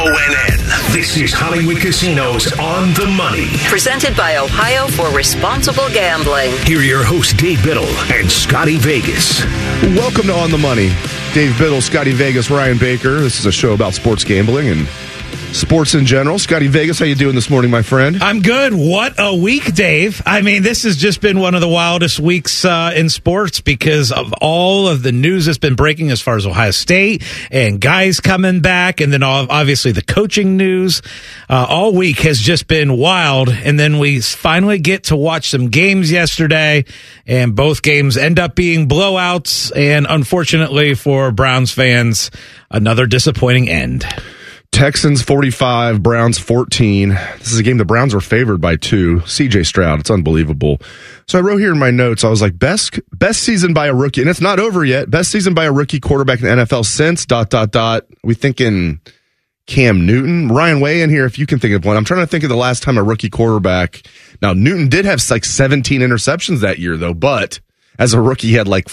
ONN, this is Hollywood Casinos on the money. Presented by Ohio for Responsible Gambling. Here are your hosts, Dave Biddle and Scotty Vegas. Welcome to On the Money. Dave Biddle, Scotty Vegas, Ryan Baker. This is a show about sports gambling and sports in general. Scotty Vegas, how you doing this morning, my friend? I'm good. What a week, Dave. I mean, this has just been one of the wildest weeks uh, in sports because of all of the news that's been breaking as far as Ohio State and guys coming back, and then obviously the coaching news. Uh, all week has just been wild, and then we finally get to watch some games yesterday, and both games end up being blowouts, and unfortunately for Browns fans, another disappointing end. Texans 45, Browns 14. This is a game the Browns were favored by two. CJ Stroud, it's unbelievable. So I wrote here in my notes, I was like, best best season by a rookie, and it's not over yet. Best season by a rookie quarterback in the NFL since dot dot dot. We thinking Cam Newton, Ryan Weigh in here if you can think of one. I'm trying to think of the last time a rookie quarterback. Now Newton did have like 17 interceptions that year though, but as a rookie he had like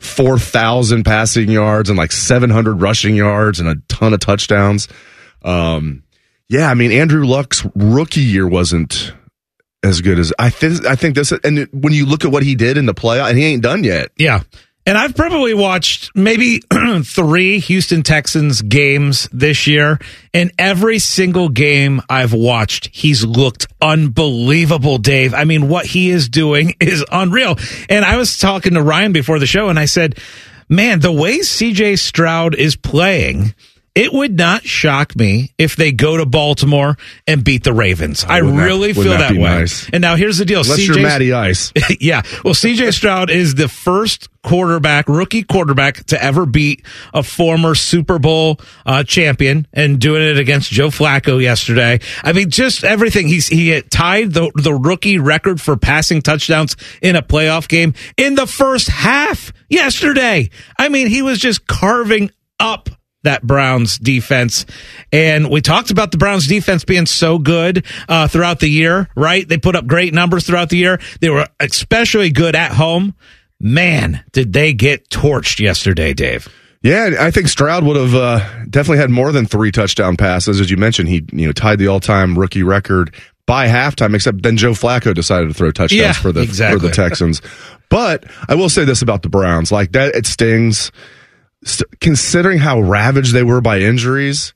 4,000 passing yards and like 700 rushing yards and a ton of touchdowns. Um, yeah, I mean, Andrew Luck's rookie year wasn't as good as I think. I think this, and when you look at what he did in the playoff, and he ain't done yet. Yeah. And I've probably watched maybe three Houston Texans games this year. And every single game I've watched, he's looked unbelievable, Dave. I mean, what he is doing is unreal. And I was talking to Ryan before the show and I said, man, the way CJ Stroud is playing, it would not shock me if they go to Baltimore and beat the Ravens. I really feel that, that way. Nice? And now here's the deal: Unless you're Matty Ice. yeah. Well, CJ Stroud is the first quarterback, rookie quarterback, to ever beat a former Super Bowl uh, champion, and doing it against Joe Flacco yesterday. I mean, just everything. He's he tied the the rookie record for passing touchdowns in a playoff game in the first half yesterday. I mean, he was just carving up that Browns defense. And we talked about the Browns defense being so good uh, throughout the year, right? They put up great numbers throughout the year. They were especially good at home. Man, did they get torched yesterday, Dave? Yeah, I think Stroud would have uh, definitely had more than three touchdown passes. As you mentioned, he you know tied the all time rookie record by halftime. Except then Joe Flacco decided to throw touchdowns yeah, for the exactly. for the Texans. but I will say this about the Browns: like that, it stings considering how ravaged they were by injuries,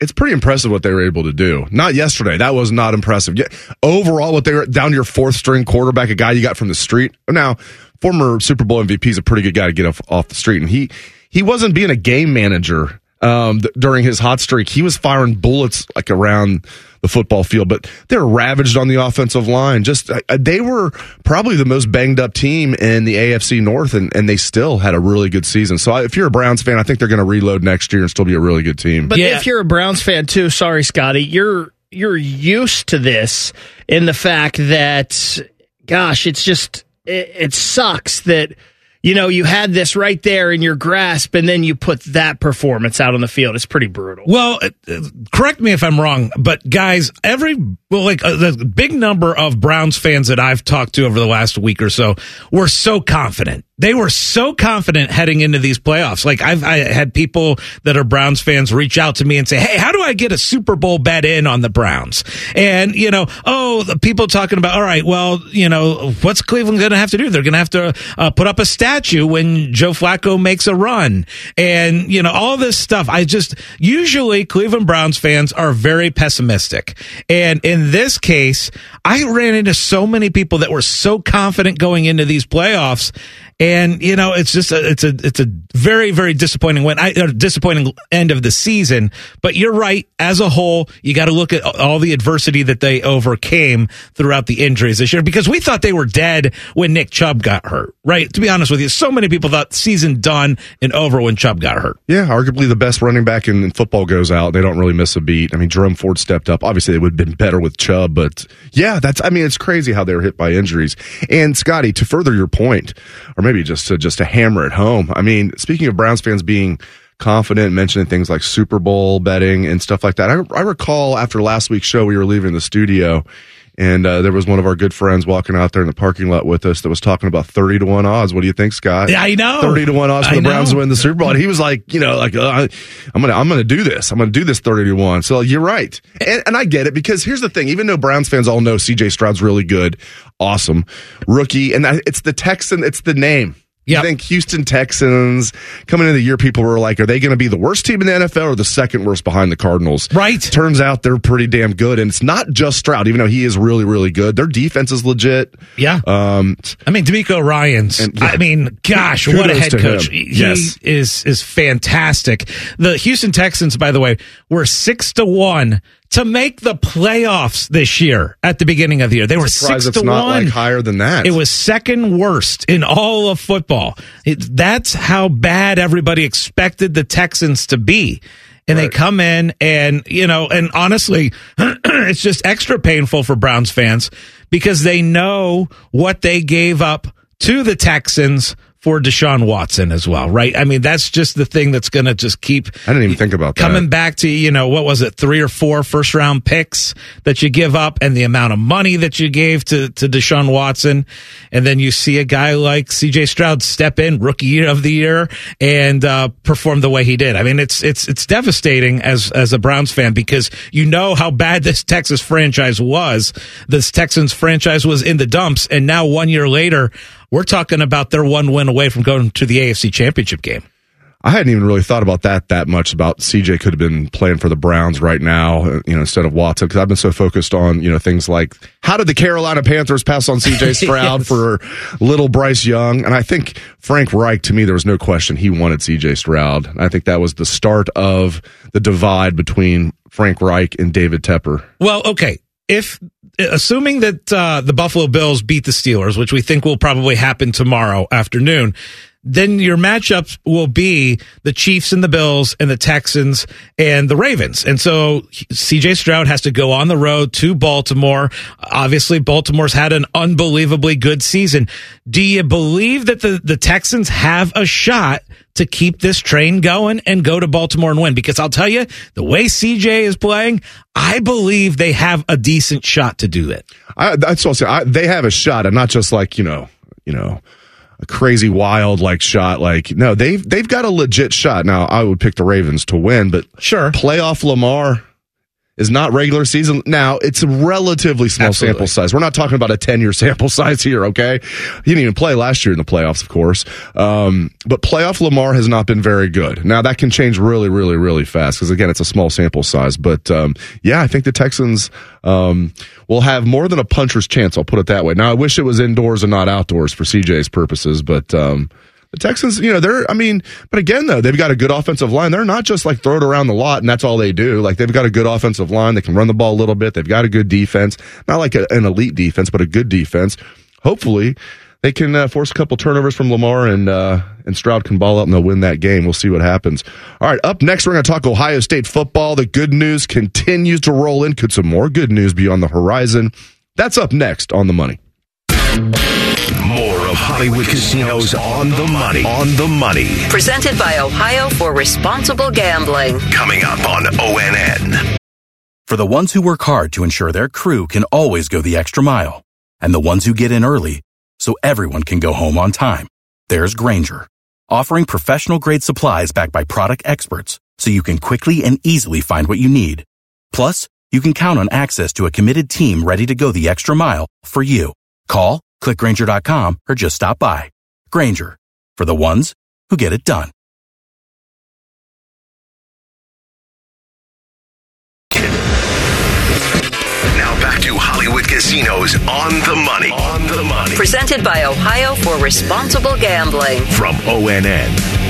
it's pretty impressive what they were able to do. Not yesterday. That was not impressive. Overall, what they were down to your fourth string quarterback, a guy you got from the street. Now, former Super Bowl MVP is a pretty good guy to get off, off the street. And he, he wasn't being a game manager um, th- during his hot streak. He was firing bullets like around the football field, but they were ravaged on the offensive line. Just uh, they were probably the most banged up team in the AFC North, and, and they still had a really good season. So if you're a Browns fan, I think they're going to reload next year and still be a really good team. But yeah. if you're a Browns fan too, sorry, Scotty, you're you're used to this in the fact that, gosh, it's just it, it sucks that you know, you had this right there in your grasp, and then you put that performance out on the field. It's pretty brutal. Well, uh, correct me if I'm wrong, but guys, every well, like uh, the big number of Browns fans that I've talked to over the last week or so were so confident they were so confident heading into these playoffs. Like I've I had people that are Browns fans reach out to me and say, "Hey, how do I get a Super Bowl bet in on the Browns?" And you know, oh, the people talking about, all right, well, you know, what's Cleveland going to have to do? They're going to have to uh, put up a statue when Joe Flacco makes a run, and you know, all this stuff. I just usually Cleveland Browns fans are very pessimistic, and in this case, I ran into so many people that were so confident going into these playoffs And you know, it's just a, it's a it's a very very disappointing win, I, uh, disappointing end of the season. But you're right. As a whole, you got to look at all the adversity that they overcame throughout the injuries this year because we thought they were dead when Nick Chubb got hurt. Right? To be honest with you, so many people thought season done and over when Chubb got hurt. Yeah, arguably the best running back in, in football goes out. They don't really miss a beat. I mean, Jerome Ford stepped up. Obviously, they would have been better with Chubb, but yeah, that's. I mean, it's crazy how they were hit by injuries. And Scotty, to further your point, or maybe just to just to hammer it home. I mean, speaking of Browns fans being confident, mentioning things like Super Bowl betting and stuff like that. I, I recall after last week's show, we were leaving the studio and uh, there was one of our good friends walking out there in the parking lot with us that was talking about 30 to 1 odds. What do you think, Scott? Yeah, I know. 30 to 1 odds for I the Browns to win the Super Bowl. And he was like, you know, like, uh, I'm going to, I'm to do this. I'm going to do this 30 to 1. So you're right. And, and I get it because here's the thing. Even though Browns fans all know CJ Stroud's really good, awesome rookie, and that- it's the Texan, it's the name. Yep. I think Houston Texans coming into the year, people were like, are they going to be the worst team in the NFL or the second worst behind the Cardinals? Right. Turns out they're pretty damn good. And it's not just Stroud, even though he is really, really good. Their defense is legit. Yeah. Um, I mean, DeMeco Ryans. And, yeah. I mean, gosh, what a head coach! him. He Yes. is is fantastic. The Houston Texans, by the way, were six to one to make the playoffs this year. At the beginning of the year, they were six it's to not one. like higher than that. It was second worst in all of football. It, that's how bad everybody expected the Texans to be. And they come in and, you know, and honestly, it's just extra painful for Browns fans because they know what they gave up to the Texans for Deshaun Watson as well, right? I mean, that's just the thing that's going to just keep I didn't even think about that. coming back to you know what was it three or four first round picks that you give up and the amount of money that you gave to to Deshaun Watson and then you see a guy like CJ Stroud step in rookie of the year and uh, perform the way he did I mean it's it's it's devastating as as a Browns fan because you know how bad this Texas franchise was this Texans franchise was in the dumps and now one year later we're talking about their one win away from going to the AFC championship game I hadn't even really thought about that that much about CJ could have been playing for the Browns right now, uh, you know, instead of Watson because I've been so focused on you know things like how did the Carolina Panthers pass on CJ Stroud Yes. for little Bryce Young, and I think Frank Reich to me there was no question he wanted CJ Stroud. And I think that was the start of the divide between Frank Reich and David Tepper. Well, okay. If assuming that uh, the Buffalo Bills beat the Steelers, which we think will probably happen tomorrow afternoon, then your matchups will be the Chiefs and the Bills and the Texans and the Ravens. And so CJ Stroud has to go on the road to Baltimore. Obviously, Baltimore's had an unbelievably good season. Do you believe that the, the Texans have a shot to keep this train going and go to Baltimore and win? Because I'll tell you, the way CJ is playing, I believe they have a decent shot to do it. I, that's also I, say. they have a shot, and not just like you know, you know, a crazy wild like shot. Like no, they've they've got a legit shot. Now I would pick the Ravens to win, but Sure. playoff Lamar is not regular season. Now it's a relatively small Absolutely. sample size. We're not talking about a ten year sample size here. Okay, he didn't even play last year in the playoffs, of course. Um, but playoff Lamar has not been very good. Now that can change really, really, really fast because again, it's a small sample size. But um, yeah, I think the Texans um, will have more than a puncher's chance. I'll put it that way. Now I wish it was indoors and not outdoors for CJ's purposes, but. The Texans, you know, they're, I mean, but again, though, they've got a good offensive line. They're not just like throw it around the lot and that's all they do. Like they've got a good offensive line. They can run the ball a little bit. They've got a good defense. Not like a, an elite defense, but a good defense. Hopefully they can uh, force a couple turnovers from Lamar and, uh, and Stroud can ball up and they'll win that game. We'll see what happens. All right. Up next, we're going to talk Ohio State football. The good news continues to roll in. Could some more good news be on the horizon? That's up next on the money. More of Hollywood Casinos on the money. On the money. Presented by Ohio for Responsible Gambling. Coming up on ONN. For the ones who work hard to ensure their crew can always go the extra mile, and the ones who get in early so everyone can go home on time, there's Grainger, offering professional grade supplies backed by product experts so you can quickly and easily find what you need. Plus, you can count on access to a committed team ready to go the extra mile for you. Call, clickgrainger.com, or just stop by. Grainger, for the ones who get it done. Now back to Hollywood Casinos on the money. On the money. Presented by Ohio for Responsible Gambling. From ONN.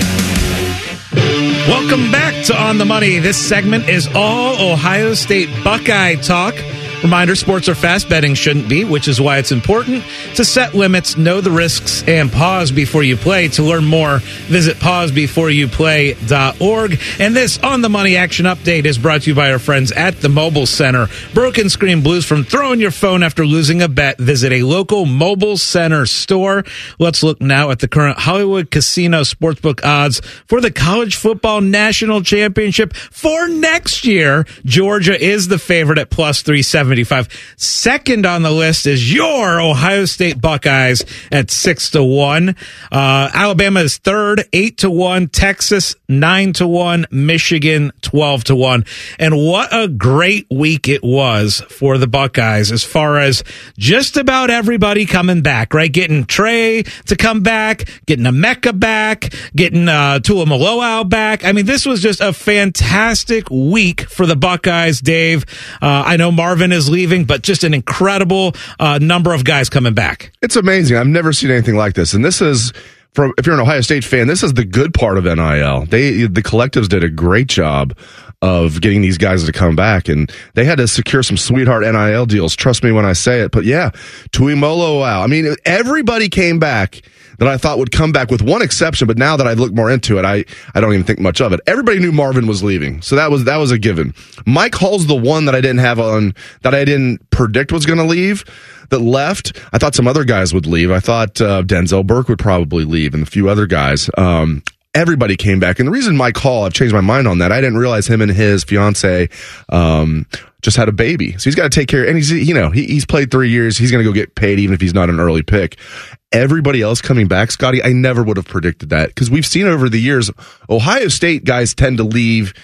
Welcome back to On the Money. This segment is all Ohio State Buckeye talk. Reminder sports are fast, betting shouldn't be, which is why it's important to set limits, know the risks, and pause before you play. To learn more, visit pausebeforeyouplay.org. And this On the Money action update is brought to you by our friends at the Mobile Center. Broken screen blues from throwing your phone after losing a bet. Visit a local Mobile Center store. Let's look now at the current Hollywood Casino Sportsbook odds for the College Football National Championship for next year. Georgia is the favorite at plus 370. 75. Second on the list is your Ohio State Buckeyes at six to one. Uh, Alabama is third, eight to one. Texas, nine to one. Michigan, 12 to one. And what a great week it was for the Buckeyes as far as just about everybody coming back, right? Getting Trey to come back, getting Emeka back, getting uh, Tuimoloau back. I mean, this was just a fantastic week for the Buckeyes, Dave. Uh, I know Marvin is is leaving, but just an incredible uh, number of guys coming back. It's amazing. I've never seen anything like this. And this is from if you're an Ohio State fan, this is the good part of NIL. They the collectives did a great job of getting these guys to come back, and they had to secure some sweetheart NIL deals. Trust me when I say it. But yeah, Tuimoloau. I mean, everybody came back that I thought would come back with one exception, but now that I look more into it, I, I don't even think much of it. Everybody knew Marvin was leaving. So that was, that was a given. Mike Hall's the one that I didn't have on, that I didn't predict was going to leave that left. I thought some other guys would leave. I thought uh, Denzel Burke would probably leave and a few other guys. Um, everybody came back. And the reason Mike Hall, I've changed my mind on that. I didn't realize him and his fiance, um, just had a baby. So he's got to take care. And he's, you know, he, he's played three years. He's going to go get paid even if he's not an early pick. Everybody else coming back, Scotty, I never would have predicted that because we've seen over the years, Ohio State guys tend to leave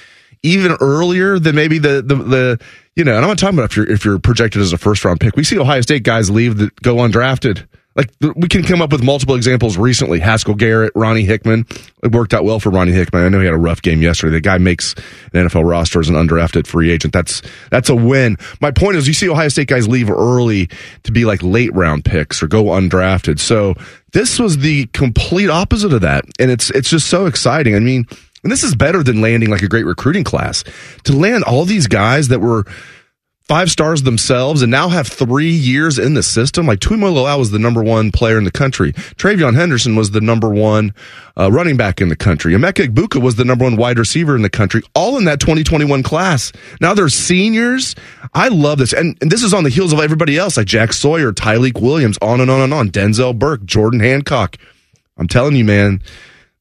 even earlier than maybe the, the, the, you know, and I'm not talking about if you're, if you're projected as a first round pick. We see Ohio State guys leave that go undrafted like we can come up with multiple examples recently. Haskell Garrett, Ronnie Hickman. It worked out well for Ronnie Hickman. I know he had a rough game yesterday. The guy makes an NFL roster as an undrafted free agent. That's that's a win. My point is, you see Ohio State guys leave early to be like late round picks or go undrafted. So this was the complete opposite of that, and it's it's just so exciting. I mean, and this is better than landing like a great recruiting class. To land all these guys that were five stars themselves and now have three years in the system. Like Tuimoloau was the number one player in the country. TreVeyon Henderson was the number one uh, running back in the country. Emeka Egbuka was the number one wide receiver in the country, all in that 2021 class. Now they're seniors. I love this. And, and this is on the heels of everybody else like Jack Sawyer, Tyleik Williams, on and on and on. Denzel Burke, Jordan Hancock. I'm telling you, man,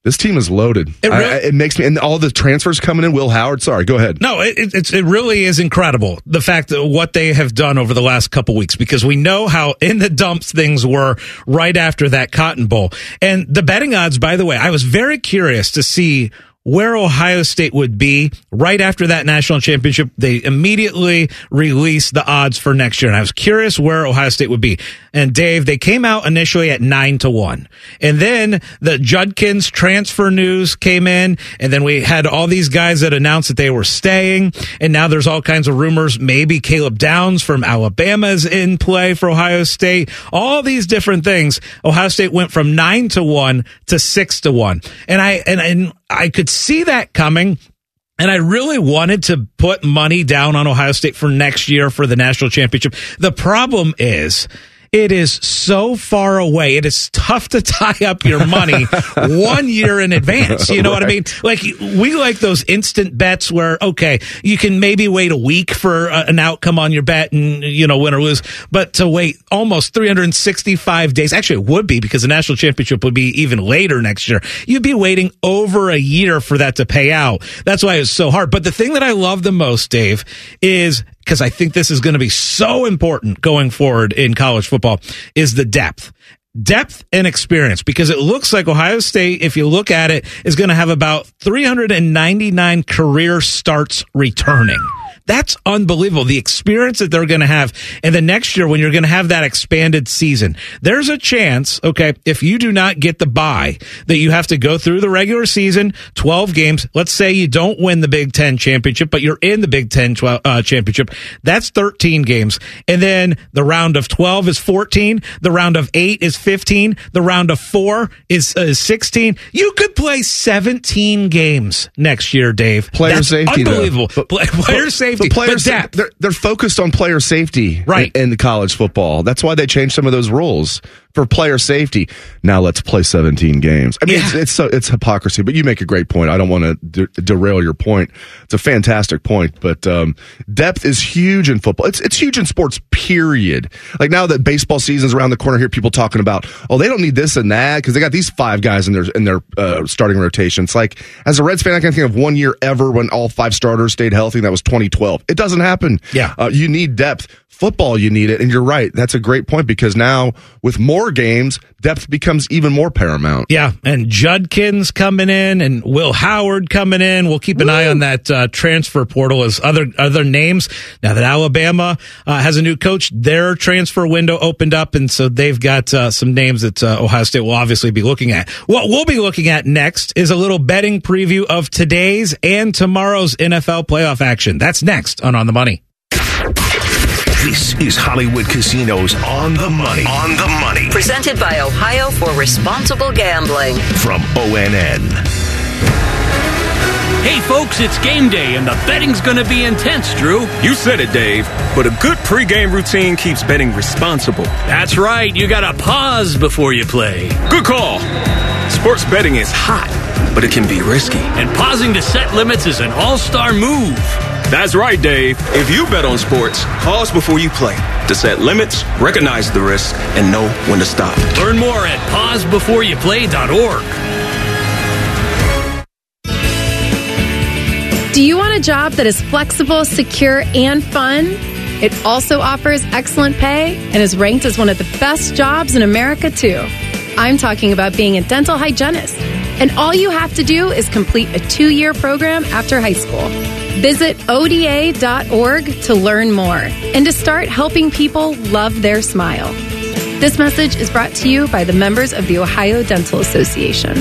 this team is loaded. It, really, I, it, makes me, and all the transfers coming in. Will Howard, sorry, go ahead. No, it, it's it really is incredible the fact that what they have done over the last couple weeks because we know how in the dumps things were right after that Cotton Bowl and the betting odds. By the way, I was very curious to see where Ohio State would be right after that national championship. They immediately released the odds for next year. And I was curious where Ohio State would be. And Dave, they came out initially at nine to one. And then the Judkins transfer news came in. And then we had all these guys that announced that they were staying. And now there's all kinds of rumors. Maybe Caleb Downs from Alabama is in play for Ohio State. All these different things. Ohio State went from nine to one to six to one. And I, and, and I could see that coming. And I really wanted to put money down on Ohio State for next year for the national championship. The problem is it is so far away. It is tough to tie up your money one year in advance. You know right. what I mean? Like we like those instant bets where, okay, you can maybe wait a week for a, an outcome on your bet and, you know, win or lose, but to wait almost 365 days, actually it would be because the national championship would be even later next year. You'd be waiting over a year for that to pay out. That's why it's so hard. But the thing that I love the most, Dave, is because I think this is going to be so important going forward in college football is the depth depth and experience because it looks like Ohio State, if you look at it, is going to have about 399 career starts returning. That's unbelievable. The experience that they're going to have. And the next year, when you're going to have that expanded season, there's a chance, okay, if you do not get the bye, that you have to go through the regular season, 12 games. Let's say you don't win the Big Ten championship, but you're in the Big Ten 12, uh, championship. That's 13 games. And then the round of 12 is 14. The round of eight is 15. The round of four is, uh, 16. You could play 17 games next year, Dave. Player That's safety. Unbelievable. Play- player safety. The players, they're, they're focused on player safety Right. in, in the college football. That's why they changed some of those rules for player safety. Now let's play 17 games. I mean, Yeah. it's, it's, so, it's hypocrisy, but you make a great point. I don't want to de- derail your point. It's a fantastic point, but um, depth is huge in football. It's, it's huge in sports, period. Like now that baseball season's around the corner, here people talking about, oh, they don't need this and that because they got these five guys in their, in their uh, starting rotation. It's like, as a Reds fan, I can think of one year ever when all five starters stayed healthy, and that was 2012. It doesn't happen. Yeah. Uh, you need depth. Football, you need it. And you're right. That's a great point because now with more games, depth becomes even more paramount. Yeah, and Judkins coming in, and Will Howard coming in. We'll keep an eye on that uh, transfer portal as other other names. Now that Alabama uh, has a new coach, their transfer window opened up, and so they've got uh, some names that uh, Ohio State will obviously be looking at. What we'll be looking at next is a little betting preview of today's and tomorrow's NFL playoff action. That's next on On the Money. This is Hollywood Casinos on the money. On the money Presented by Ohio for Responsible Gambling. from ONN. Hey folks, it's game day and the betting's gonna be intense, Drew. You said it, Dave, but a good pregame routine keeps betting responsible. That's right, you gotta pause before you play. Good call. Sports betting is hot, but it can be risky. And pausing to set limits is an all star move. That's right, Dave. If you bet on sports, pause before you play to set limits, recognize the risk, and know when to stop. Learn more at pausebeforeyouplay.org. Do you want a job that is flexible, secure, and fun? It also offers excellent pay and is ranked as one of the best jobs in America, too. I'm talking about being a dental hygienist. And all you have to do is complete a two year program after high school. Visit ODA.org to learn more and to start helping people love their smile. This message is brought to you by the members of the Ohio Dental Association.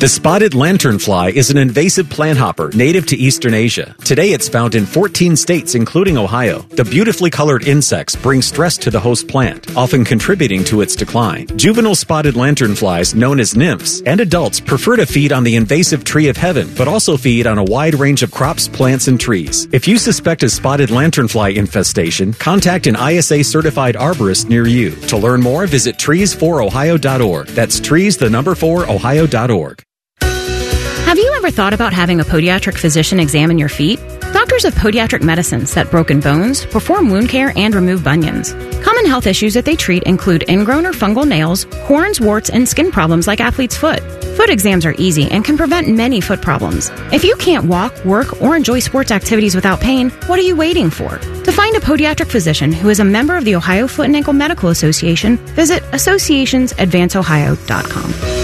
The spotted lanternfly is an invasive plant hopper native to Eastern Asia. Today it's found in 14 states, including Ohio. The beautifully colored insects bring stress to the host plant, often contributing to its decline. Juvenile spotted lanternflies, known as nymphs, and adults prefer to feed on the invasive tree of heaven, but also feed on a wide range of crops, plants, and trees. If you suspect a spotted lanternfly infestation, contact an ISA certified arborist near you. To learn more, visit trees4ohio.org. That's trees, the number 4, ohio.org. Have you ever thought about having a podiatric physician examine your feet? Doctors of Podiatric Medicine set broken bones, perform wound care, and remove bunions. Common health issues that they treat include ingrown or fungal nails, horns, warts, and skin problems like athlete's foot. Foot exams are easy and can prevent many foot problems. If you can't walk, work, or enjoy sports activities without pain, what are you waiting for? To find a podiatric physician who is a member of the Ohio Foot and Ankle Medical Association, visit associationsadvanceohio.com.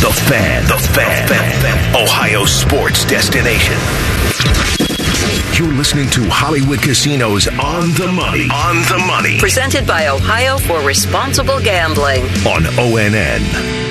The Fan. The Fan. Ohio sports destination. You're listening to Hollywood Casinos on the money. On the money. Presented by Ohio for Responsible Gambling. On ONN.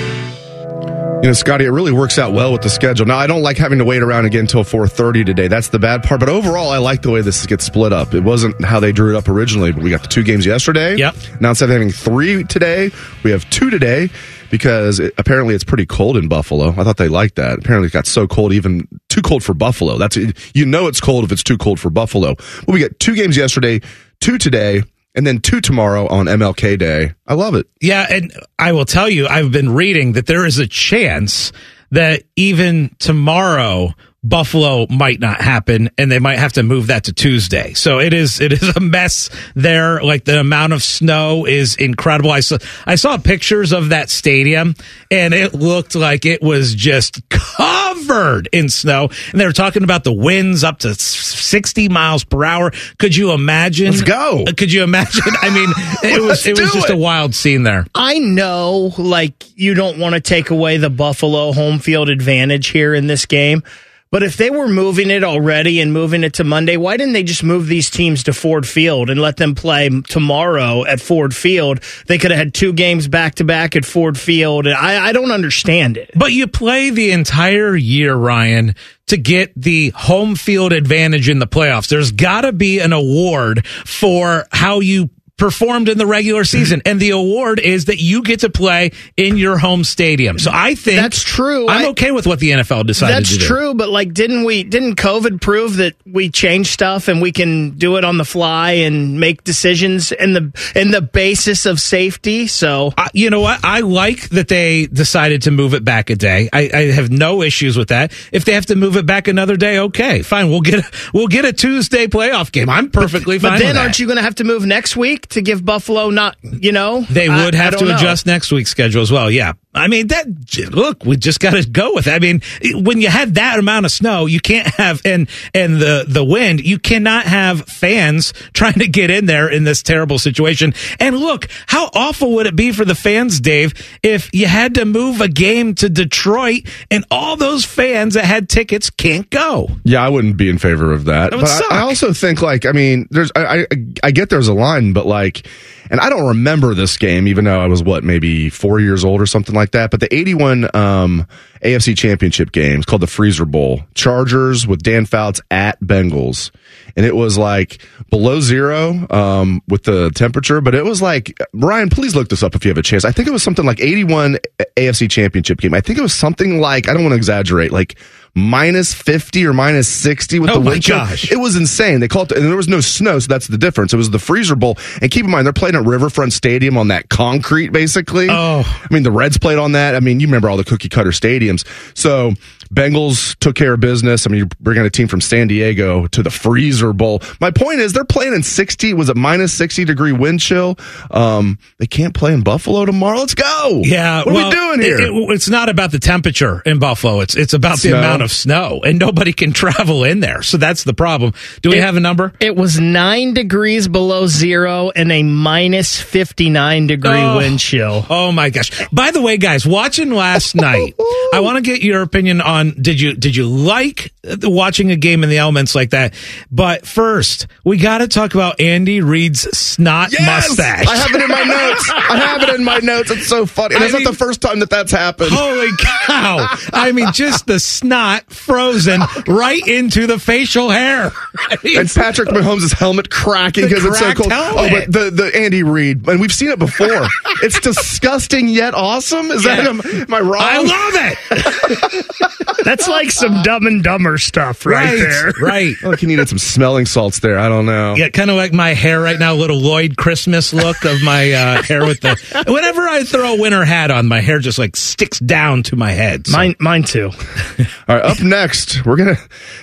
You know, Scotty, it really works out well with the schedule. Now, I don't like having to wait around again until 4:30 today. That's the bad part. But overall, I like the way this gets split up. It wasn't how they drew it up originally, but we got the two games yesterday. Yep. Now instead of having three today, we have two today because it, apparently it's pretty cold in Buffalo. I thought they liked that. Apparently it got so cold, even too cold for Buffalo. That's you know it's cold if it's too cold for Buffalo. But we got two games yesterday, two today and then two tomorrow on MLK Day. I love it. Yeah, and I will tell you, I've been reading that there is a chance that even tomorrow Buffalo might not happen and they might have to move that to Tuesday. So it is it is a mess there. Like the amount of snow is incredible. I saw I saw pictures of that stadium and it looked like it was just covered in snow. And they were talking about the winds up to 60 miles per hour. Could you imagine? Let's go. Uh, could you imagine? I mean, it was it was just it. a wild scene there. I know, like, you don't want to take away the Buffalo home field advantage here in this game. But if they were moving it already and moving it to Monday, why didn't they just move these teams to Ford Field and let them play tomorrow at Ford Field? They could have had two games back to back at Ford Field. I, I don't understand it. But you play the entire year, Ryan, to get the home field advantage in the playoffs. There's got to be an award for how you performed in the regular season, and the award is that you get to play in your home stadium. So I think that's true. I'm I- okay with what the NFL decided That's to do. true, but like, didn't we? Didn't COVID prove that we change stuff and we can do it on the fly and make decisions in the in the basis of safety? So I, you know what? I like that they decided to move it back a day. I, I have no issues with that. If they have to move it back another day, okay, fine. We'll get we'll get a Tuesday playoff game. I'm perfectly fine. But then, aren't you going to have to move next week to give Buffalo not? You know, They would I have to know. adjust next week's schedule as well. Yeah. I mean, that, look, we just got to go with it. I mean, when you had that amount of snow, you can't have, and, and the, the wind, you cannot have fans trying to get in there in this terrible situation. And look, how awful would it be for the fans, Dave, if you had to move a game to Detroit and all those fans that had tickets can't go? Yeah, I wouldn't be in favor of that. That but I. I also think like I mean, there's I, I I get there's a line, but like, and I don't remember this game, even though I was what maybe four years old or something like that. But the '81 um, AFC Championship game is called the Freezer Bowl. Chargers with Dan Fouts at Bengals, and it was like below zero um, with the temperature, but it was like Ryan. Please look this up if you have a chance. I think it was something like '81 AFC Championship game. I think it was something like I don't want to exaggerate, like minus 50 or minus 60 with Oh the wind chill. gosh. It was insane. They called it, and there was no snow, so that's the difference. It was the freezer bowl. And keep in mind, they're playing at Riverfront Stadium on that concrete, basically. Oh. I mean, the Reds played on that. I mean, you remember all the cookie cutter stadiums. So Bengals took care of business. I mean, you're bringing a team from San Diego to the freezer bowl. My point is, they're playing in 60, was it minus 60 degree wind chill? Um, they can't play in Buffalo tomorrow. Let's go. Yeah, What are we doing here? it- it- it's not about the temperature in Buffalo. It's it's about the amount of snow, and nobody can travel in there. So that's the problem. Do we It- have a number? It was nine degrees below zero and a minus fifty nine degree Oh. wind chill. Oh my gosh! By the way, guys, watching last night, I want to get your opinion on did you did you like the- watching a game in the elements like that? But first, we got to talk about Andy Reid's snot mustache. I have it in my notes. I have it in my notes. It's so funny. And I it's mean- not the first time that that's happened. Holy cow! I mean, just the snot frozen right into the facial hair. I mean, and Patrick Mahomes' helmet cracking because it's so cold. Oh, but the, the Andy Reid, and we've seen it before. it's disgusting yet awesome. Is that Yeah. am, am I wrong? I love it. That's like some dumb and dumber stuff right, there. right. I think he needed some smelling salts there. I don't know. Yeah, kind of like my hair right now, little Lloyd Christmas look of my uh, hair with the. Whenever I throw a winter hat on, my hair just like sticks down to my head. So- Mine, mine too. All right, up next, we're gonna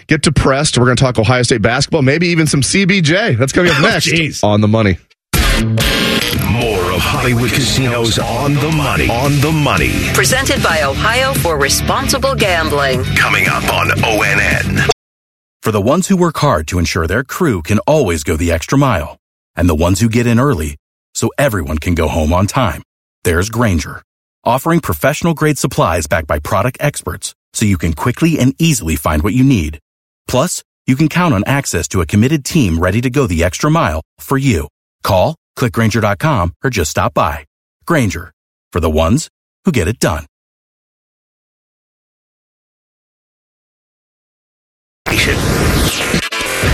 get depressed. We're gonna talk Ohio State basketball, maybe even some CBJ. That's coming up Oh, next jeez. on the money. More of Hollywood Casinos on the money. On the money. Presented by Ohio for Responsible Gambling. Coming up on ONN. For the ones who work hard to ensure their crew can always go the extra mile, and the ones who get in early so everyone can go home on time, there's Grainger, offering professional grade supplies backed by product experts so you can quickly and easily find what you need. Plus, you can count on access to a committed team ready to go the extra mile for you. Call, Click Grainger.com or just stop by. Granger for the ones who get it done.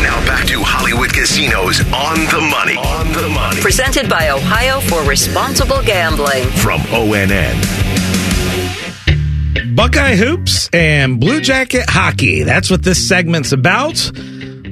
Now back to Hollywood Casinos on the money. On the money. Presented by Ohio for Responsible Gambling from ONN. Buckeye Hoops and Blue Jacket Hockey. That's what this segment's about.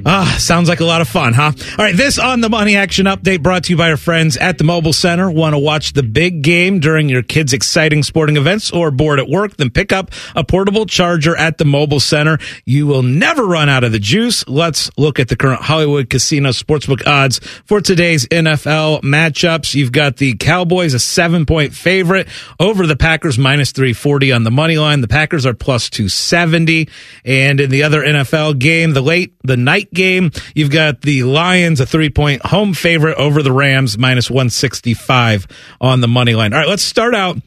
Ah, sounds like a lot of fun, huh? All right, this on the money action update brought to you by our friends at the Mobile Center. Want to watch the big game during your kids' exciting sporting events or bored at work? Then pick up a portable charger at the Mobile Center. You will never run out of the juice. Let's look at the current Hollywood Casino Sportsbook odds for today's NFL matchups. You've got the Cowboys, a seven point favorite over the Packers, minus 340 on the money line. The Packers are plus 270. And in the other NFL game, the late, the night game. You've got the Lions, a three point home favorite over the Rams, minus 165 on the money line. All right, let's start out.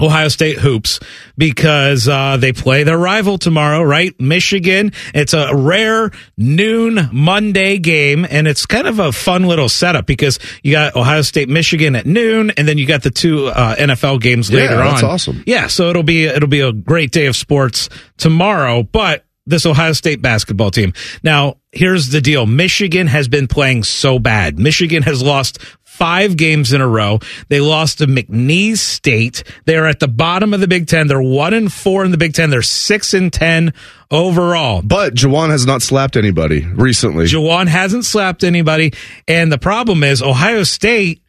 Ohio State hoops because uh, they play their rival tomorrow, right? Michigan. It's a rare noon Monday game, and it's kind of a fun little setup because you got Ohio State, Michigan at noon, and then you got the two uh, NFL games Yeah, later that's on. awesome. Yeah, so it'll be it'll be a great day of sports tomorrow, but this Ohio State basketball team. Now, here's the deal. Michigan has been playing so bad. Michigan has lost five games in a row. They lost to McNeese State. They're at the bottom of the Big Ten. They're one and four in the Big Ten. They're six and ten overall. But Juwan has not slapped anybody recently. Juwan hasn't slapped anybody. And the problem is Ohio State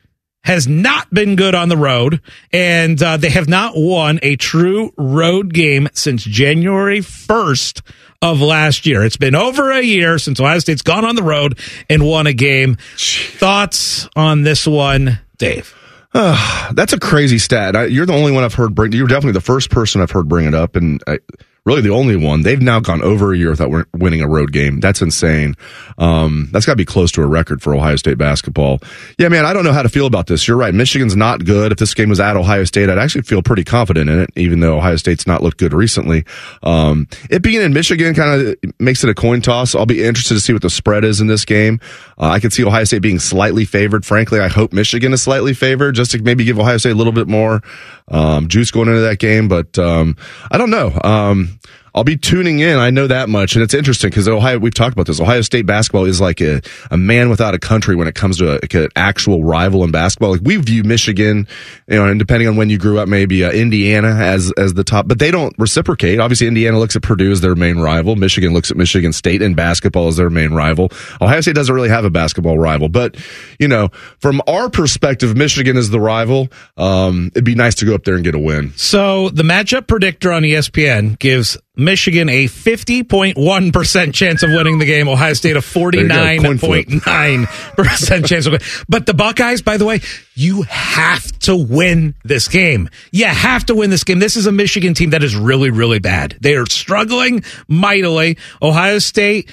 has not been good on the road, and uh, they have not won a true road game since January 1st of last year. It's been over a year since Ohio State's gone on the road and won a game. Thoughts on this one, Dave? That's a crazy stat. I, you're the only one I've heard bring. You're definitely the first person I've heard bring it up, and I, really the only one. They've now gone over a year without winning a road game. That's insane. Um, that's got to be close to a record for Ohio State basketball. Yeah, man, I don't know how to feel about this. You're right. Michigan's not good. If this game was at Ohio State, I'd actually feel pretty confident in it, even though Ohio State's not looked good recently. Um, it being in Michigan kind of makes it a coin toss. I'll be interested to see what the spread is in this game. Uh, I could see Ohio State being slightly favored. Frankly, I hope Michigan is slightly favored just to maybe give Ohio State a little bit more um, juice going into that game. But um, I don't know. Um, I'll be tuning in. I know that much. And it's interesting because Ohio, we've talked about this. Ohio State basketball is like a, a man without a country when it comes to a, like an actual rival in basketball. Like we view Michigan, you know, and depending on when you grew up, maybe uh, Indiana as, as the top, but they don't reciprocate. Obviously, Indiana looks at Purdue as their main rival. Michigan looks at Michigan State in basketball as their main rival. Ohio State doesn't really have a basketball rival, but you know, from our perspective, Michigan is the rival. Um, it'd be nice to go up there and get a win. So the matchup predictor on ESPN gives Michigan a 50.1% chance of winning the game, Ohio State a There you go, coin flip. 49.9% chance of winning. But the Buckeyes, by the way, you have to win this game. You have to win this game. This is a Michigan team that is really, really bad. They are struggling mightily. Ohio State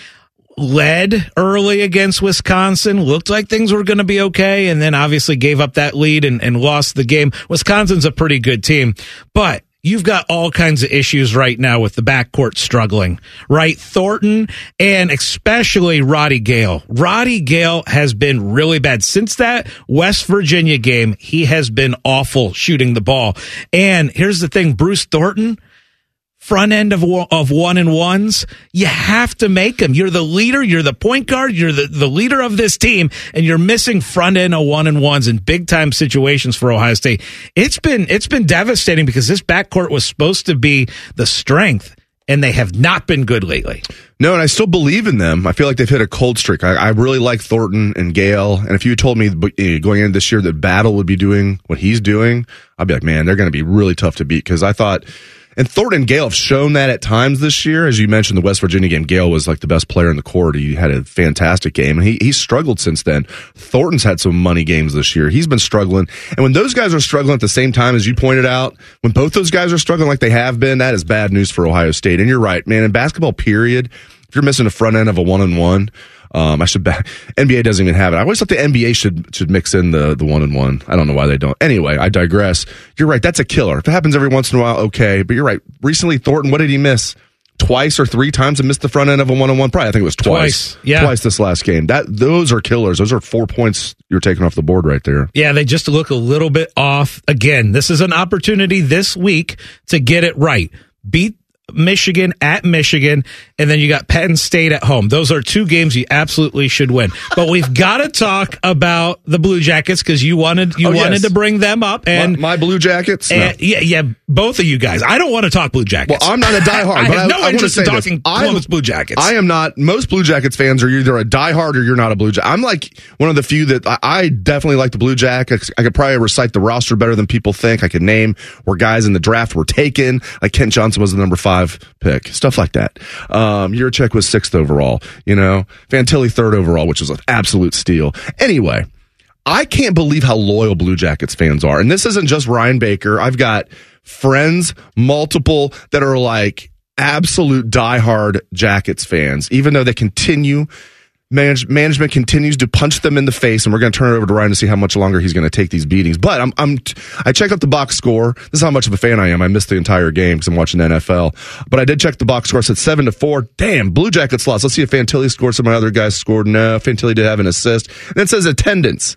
led early against Wisconsin, looked like things were going to be okay, and then obviously gave up that lead and, and lost the game. Wisconsin's a pretty good team, but you've got all kinds of issues right now with the backcourt struggling, right? Thornton and especially Roddy Gayle. Roddy Gayle has been really bad. Since that West Virginia game, he has been awful shooting the ball. And here's the thing, Bruce Thornton, front end of of one and ones, you have to make them. You're the leader. You're the point guard. You're the, the leader of this team, and you're missing front end of one and ones in big time situations for Ohio State. It's been it's been devastating because this backcourt was supposed to be the strength, and they have not been good lately. No, and I still believe in them. I feel like they've hit a cold streak. I, I really like Thornton and Gayle. And if you told me going into this year that Battle would be doing what he's doing, I'd be like, man, they're going to be really tough to beat. Because I thought, and Thornton and Gayle have shown that at times this year. As you mentioned, the West Virginia game, Gayle was like the best player in the court. He had a fantastic game, and he he struggled since then. Thornton's had some money games this year. He's been struggling, and when those guys are struggling at the same time as you pointed out, when both those guys are struggling like they have been, that is bad news for Ohio State. And you're right, man. In basketball, period, if you're missing a front end of a one on one. Um, I should. Ba- NBA doesn't even have it. I always thought the NBA should should mix in the the one and one. I don't know why they don't. Anyway, I digress. You're right. That's a killer. If it happens every once in a while, okay. But you're right. Recently, Thornton, what did he miss? Twice or three times and missed the front end of a one on one. Probably, I think it was twice. Twice, yeah. twice this last game. That those are killers. Those are four points you're taking off the board right there. Yeah, they just look a little bit off. Again, this is an opportunity this week to get it right. Beat Michigan at Michigan, and then you got Penn State at home. Those are two games you absolutely should win. But we've got to talk about the Blue Jackets because you wanted you Oh, yes. wanted to bring them up, and my, my Blue Jackets. No. yeah, yeah, both of you guys. I don't want to talk Blue Jackets. Well, I'm not a diehard, I but have I, no I want to interest say in this. talking I am- Blue Jackets. I am not. Most Blue Jackets fans are either a diehard or you're not a Blue Jacket. I'm like one of the few that I, I definitely like the Blue Jackets. I could probably recite the roster better than people think. I could name where guys in the draft were taken. Like Kent Johnson was the number five pick, stuff like that. Um, Jiricek was sixth overall. You know, Fantilli third overall, which was an absolute steal. Anyway. I can't believe how loyal Blue Jackets fans are. And this isn't just Ryan Baker. I've got friends, multiple, that are like absolute diehard Jackets fans, even though they continue. Manage, management continues to punch them in the face, and we're going to turn it over to Ryan to see how much longer he's going to take these beatings. But I'm, I'm, I checked out the box score. This is how much of a fan I am. I missed the entire game because I'm watching the NFL. But I did check the box score. It said seven to four. Damn, Blue Jackets lost. Let's see if Fantilli scored. Some of my other guys scored. No, Fantilli did have an assist. And it says attendance.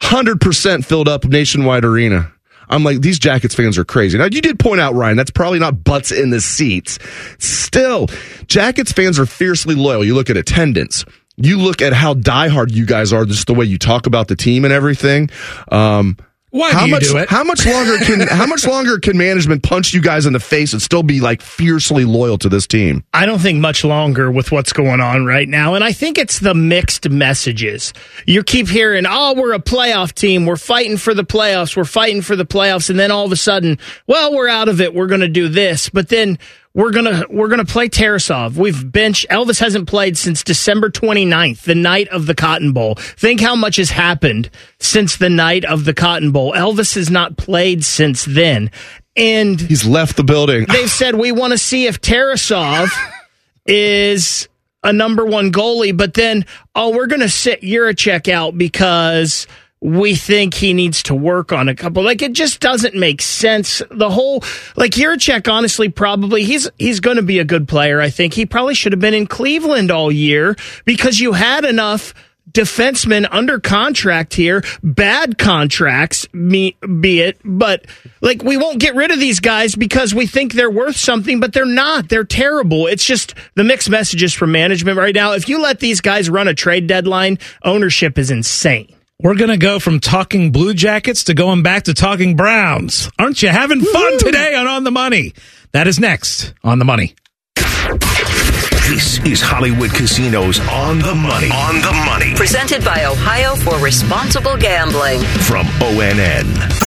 100% filled up Nationwide Arena. I'm like, these Jackets fans are crazy. Now, you did point out, Ryan, that's probably not butts in the seats. Still, Jackets fans are fiercely loyal. You look at attendance. You look at how diehard you guys are, just the way you talk about the team and everything. Um, Why how do you much, do it? How much longer can how much longer can management punch you guys in the face and still be like fiercely loyal to this team? I don't think much longer with what's going on right now. And I think it's the mixed messages. You keep hearing, oh, we're a playoff team. We're fighting for the playoffs. We're fighting for the playoffs. And then all of a sudden, well, we're out of it. We're going to do this. But then we're going to, we're to play Tarasov. We've bench. Elvis hasn't played since December 29th, the night of the Cotton Bowl. Think how much has happened since the night of the Cotton Bowl. Elvis has not played since then. And He's left the building. they've said we want to see if Tarasov is a number one goalie, but then oh, we're going to sit Jiricek out because we think he needs to work on a couple. Like it just doesn't make sense. The whole like Jiricek, honestly, probably he's he's going to be a good player. I think he probably should have been in Cleveland all year because you had enough defensemen under contract here, bad contracts, me, be it, but like we won't get rid of these guys because we think they're worth something, but they're not. They're terrible. It's just the mixed messages from management right now. If you let these guys run a trade deadline, ownership is insane. We're going to go from talking Blue Jackets to going back to talking Browns. Aren't you having fun today on On the Money? That is next on the Money. This is Hollywood Casinos on the money. On the money Presented by Ohio for Responsible Gambling. from ONN.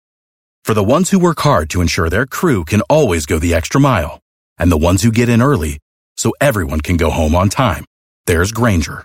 For the ones who work hard to ensure their crew can always go the extra mile, and the ones who get in early so everyone can go home on time, there's Grainger,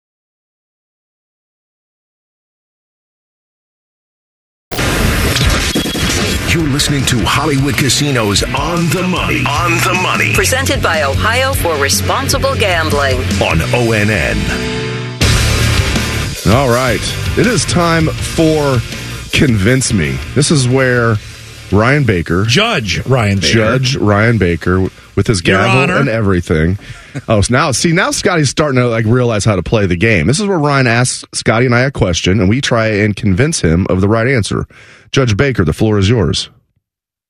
You're listening to Hollywood Casinos on the money. On the money Presented by Ohio for Responsible Gambling. on ONN. All right. It is time for Convince Me. This is where Ryan Baker, Judge Ryan Baker. Judge Ryan Baker, with his Your gavel and everything. Oh, so now see now Scotty's starting to like realize how to play the game. This is where Ryan asks Scotty and I a question, and we try and convince him of the right answer. Judge Baker, the floor is yours.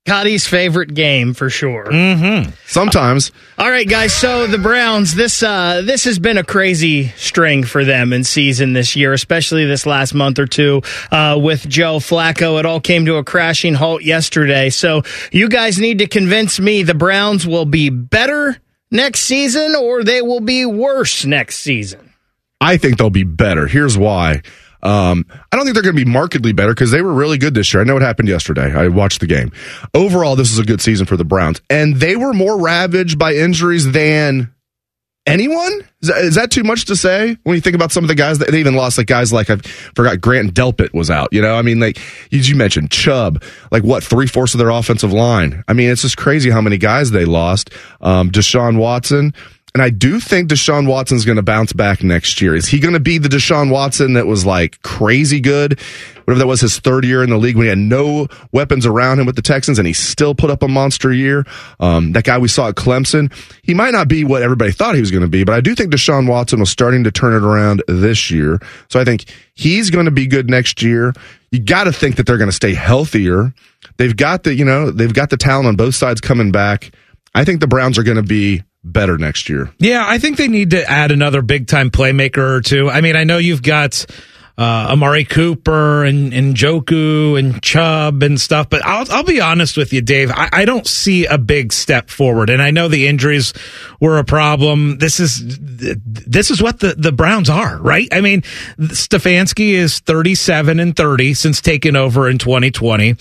Scotty's favorite game for sure. Mm-hmm. Sometimes All right, guys. So the Browns, this uh, this has been a crazy string for them in season this year, especially this last month or two uh, with Joe Flacco. It all came to a crashing halt yesterday. So you guys need to convince me the Browns will be better next season or they will be worse next season. I think they'll be better. Here's why. Um, I don't think they're going to be markedly better because they were really good this year. I know what happened yesterday. I watched the game. Overall, this is a good season for the Browns, and they were more ravaged by injuries than anyone. Is that, is that too much to say when you think about some of the guys that they even lost? Like guys like I forgot Grant Delpit was out. You know, I mean, like you, you mentioned Chubb. Like what three fourths of their offensive line. I mean, it's just crazy how many guys they lost. Um, Deshaun Watson. And I do think Deshaun Watson's going to bounce back next year. Is he going to be the Deshaun Watson that was like crazy good? Whatever that was his third year in the league when he had no weapons around him with the Texans and he still put up a monster year. Um, that guy we saw at Clemson, he might not be what everybody thought he was going to be, but I do think Deshaun Watson was starting to turn it around this year. So I think he's going to be good next year. You got to think that they're going to stay healthier. They've got the, you know, they've got the talent on both sides coming back. I think the Browns are going to be better next year. Yeah, I think they need to add another big time playmaker or two. I mean, I know you've got uh, Amari Cooper and, and Njoku and Chubb and stuff. But I'll, I'll be honest with you, Dave. I, I don't see a big step forward. And I know the injuries were a problem. This is, this is what the, the Browns are, right? I mean, Stefanski is 37 and 30 since taking over in 2020.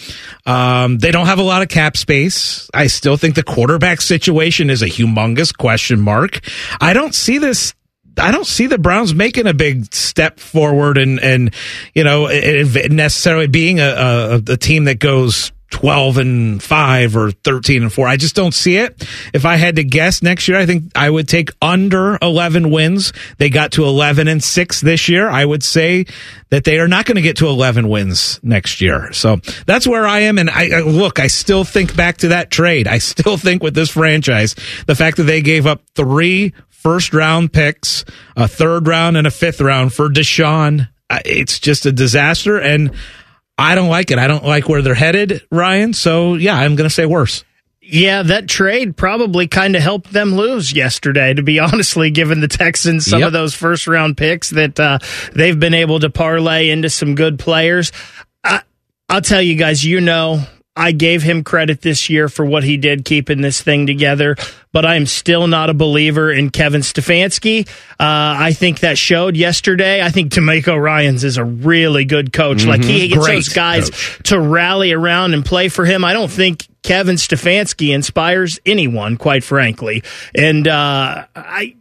Um, they don't have a lot of cap space. I still think the quarterback situation is a humongous question mark. I don't see this I don't see the Browns making a big step forward and and you know necessarily being a, a, a team that goes 12 and 5 or 13 and 4. I just don't see it. If I had to guess next year, I think I would take under 11 wins. They got to 11 and 6 this year. I would say that they are not going to get to 11 wins next year. So that's where I am. And I look, I still think back to that trade. I still think with this franchise, the fact that they gave up three first round picks, a third round and a fifth round for Deshaun. It's just a disaster, and I don't like it. I don't like where they're headed, Ryan. So yeah, I'm going to say worse. Yeah, that trade probably kind of helped them lose yesterday, to be honestly, given the Texans some yep. of those first round picks that uh, they've been able to parlay into some good players. I, I'll tell you guys, you know, I gave him credit this year for what he did keeping this thing together, but I'm still not a believer in Kevin Stefanski. Uh, I think that showed yesterday. I think DeMeco Ryans is a really good coach. Mm-hmm. Like he gets Great those guys coach. to rally around and play for him. I don't think Kevin Stefanski inspires anyone, quite frankly. And uh, I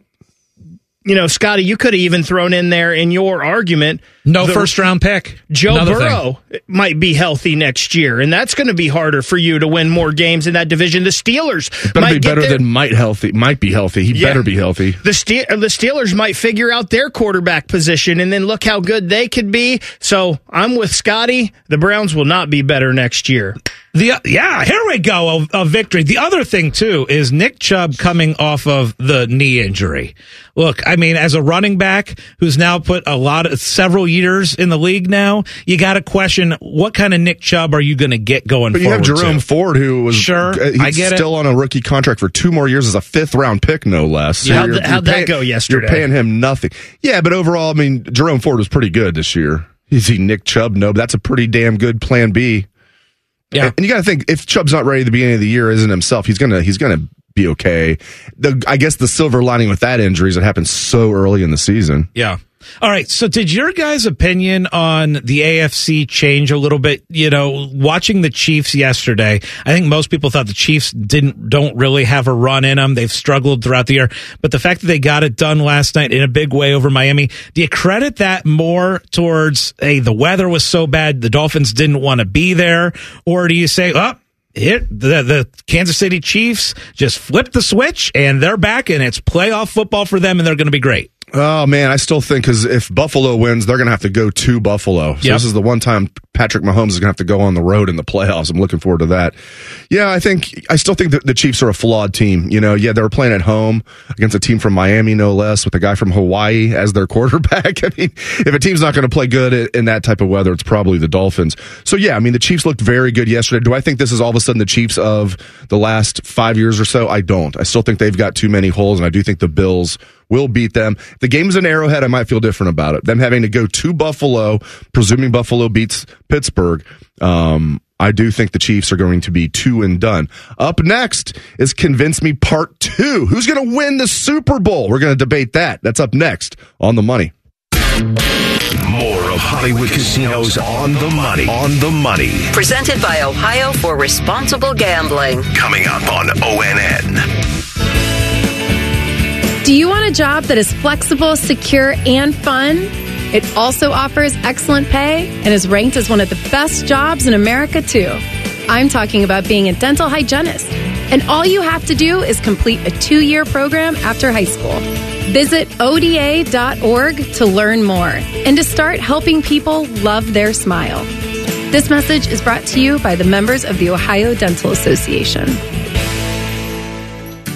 you know, Scotty, you could have even thrown in there in your argument. No the, first round pick. Joe Another Burrow thing. might be healthy next year, and that's going to be harder for you to win more games in that division. The Steelers better be better their, than might healthy. Might be healthy. He yeah, better be healthy. The Ste- uh, the Steelers might figure out their quarterback position, and then look how good they could be. So I'm with Scotty. The Browns will not be better next year. The uh, yeah, here we go, a, a, victory. The other thing too is Nick Chubb coming off of the knee injury. Look, I mean, as a running back who's now put a lot of several years in the league now, you got to question what kind of Nick Chubb are you going to get going. But you have Jerome to? Ford, who was sure, uh, I get still it. on a rookie contract for two more years as a fifth round pick, no less. So how'd, you're, how'd you're paying, that go yesterday? You're paying him nothing. Yeah, but overall, I mean, Jerome Ford was pretty good this year. Is he Nick Chubb? No, but that's a pretty damn good plan B. Yeah, and you got to think if Chubb's not ready at the beginning of the year, isn't himself, he's gonna he's gonna be okay. The I guess the silver lining with that injury is it happened so early in the season. Yeah. All right. So, did your guys' opinion on the AFC change a little bit? You know, watching the Chiefs yesterday, I think most people thought the Chiefs didn't don't really have a run in them. They've struggled throughout the year, but the fact that they got it done last night in a big way over Miami, do you credit that more towards hey, the weather was so bad, the Dolphins didn't want to be there, or do you say, oh, it the the Kansas City Chiefs just flipped the switch and they're back and it's playoff football for them and they're going to be great. Oh man, I still think because if Buffalo wins, they're going to have to go to Buffalo. So yep. this is the one time Patrick Mahomes is going to have to go on the road in the playoffs. I'm looking forward to that. Yeah, I think I still think that the Chiefs are a flawed team. You know, yeah, they were playing at home against a team from Miami, no less, with a guy from Hawaii as their quarterback. I mean, if a team's not going to play good in that type of weather, it's probably the Dolphins. So yeah, I mean, the Chiefs looked very good yesterday. Do I think this is all of a sudden the Chiefs of the last five years or so? I don't. I still think they've got too many holes, and I do think the Bills will beat them. If the game's in Arrowhead, I might feel different about it. Them having to go to Buffalo, presuming Buffalo beats Pittsburgh. Um, I do think the Chiefs are going to be two and done. Up next is Convince Me Part Two. Who's going to win the Super Bowl? We're going to debate that. That's up next on the money. More of Hollywood Casinos on the money. On the money. Presented by Ohio for Responsible Gambling. Coming up on ONN. Do you want a job that is flexible, secure, and fun? It also offers excellent pay and is ranked as one of the best jobs in America, too. I'm talking about being a dental hygienist. And all you have to do is complete a two year program after high school. Visit ODA.org to learn more and to start helping people love their smile. This message is brought to you by the members of the Ohio Dental Association.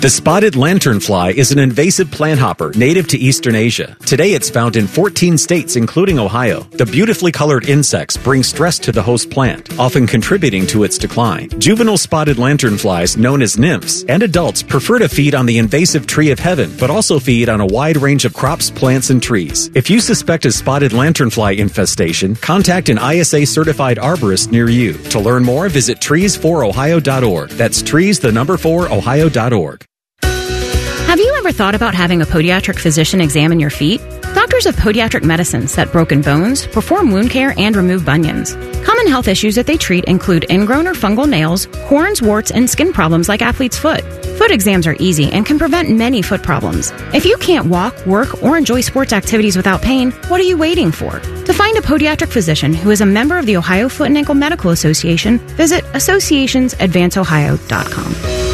The spotted lanternfly is an invasive plant hopper native to eastern Asia. Today it's found in 14 states, including Ohio. The beautifully colored insects bring stress to the host plant, often contributing to its decline. Juvenile spotted lanternflies, known as nymphs, and adults prefer to feed on the invasive tree of heaven, but also feed on a wide range of crops, plants, and trees. If you suspect a spotted lanternfly infestation, contact an ISA certified arborist near you. To learn more, visit trees4ohio.org. That's trees, the number 4, ohio.org. Have you ever thought about having a podiatric physician examine your feet? Doctors of Podiatric Medicine set broken bones, perform wound care, and remove bunions. Common health issues that they treat include ingrown or fungal nails, horns, warts, and skin problems like athlete's foot. Foot exams are easy and can prevent many foot problems. If you can't walk, work, or enjoy sports activities without pain, what are you waiting for? To find a podiatric physician who is a member of the Ohio Foot and Ankle Medical Association, visit associationsadvanceohio.com.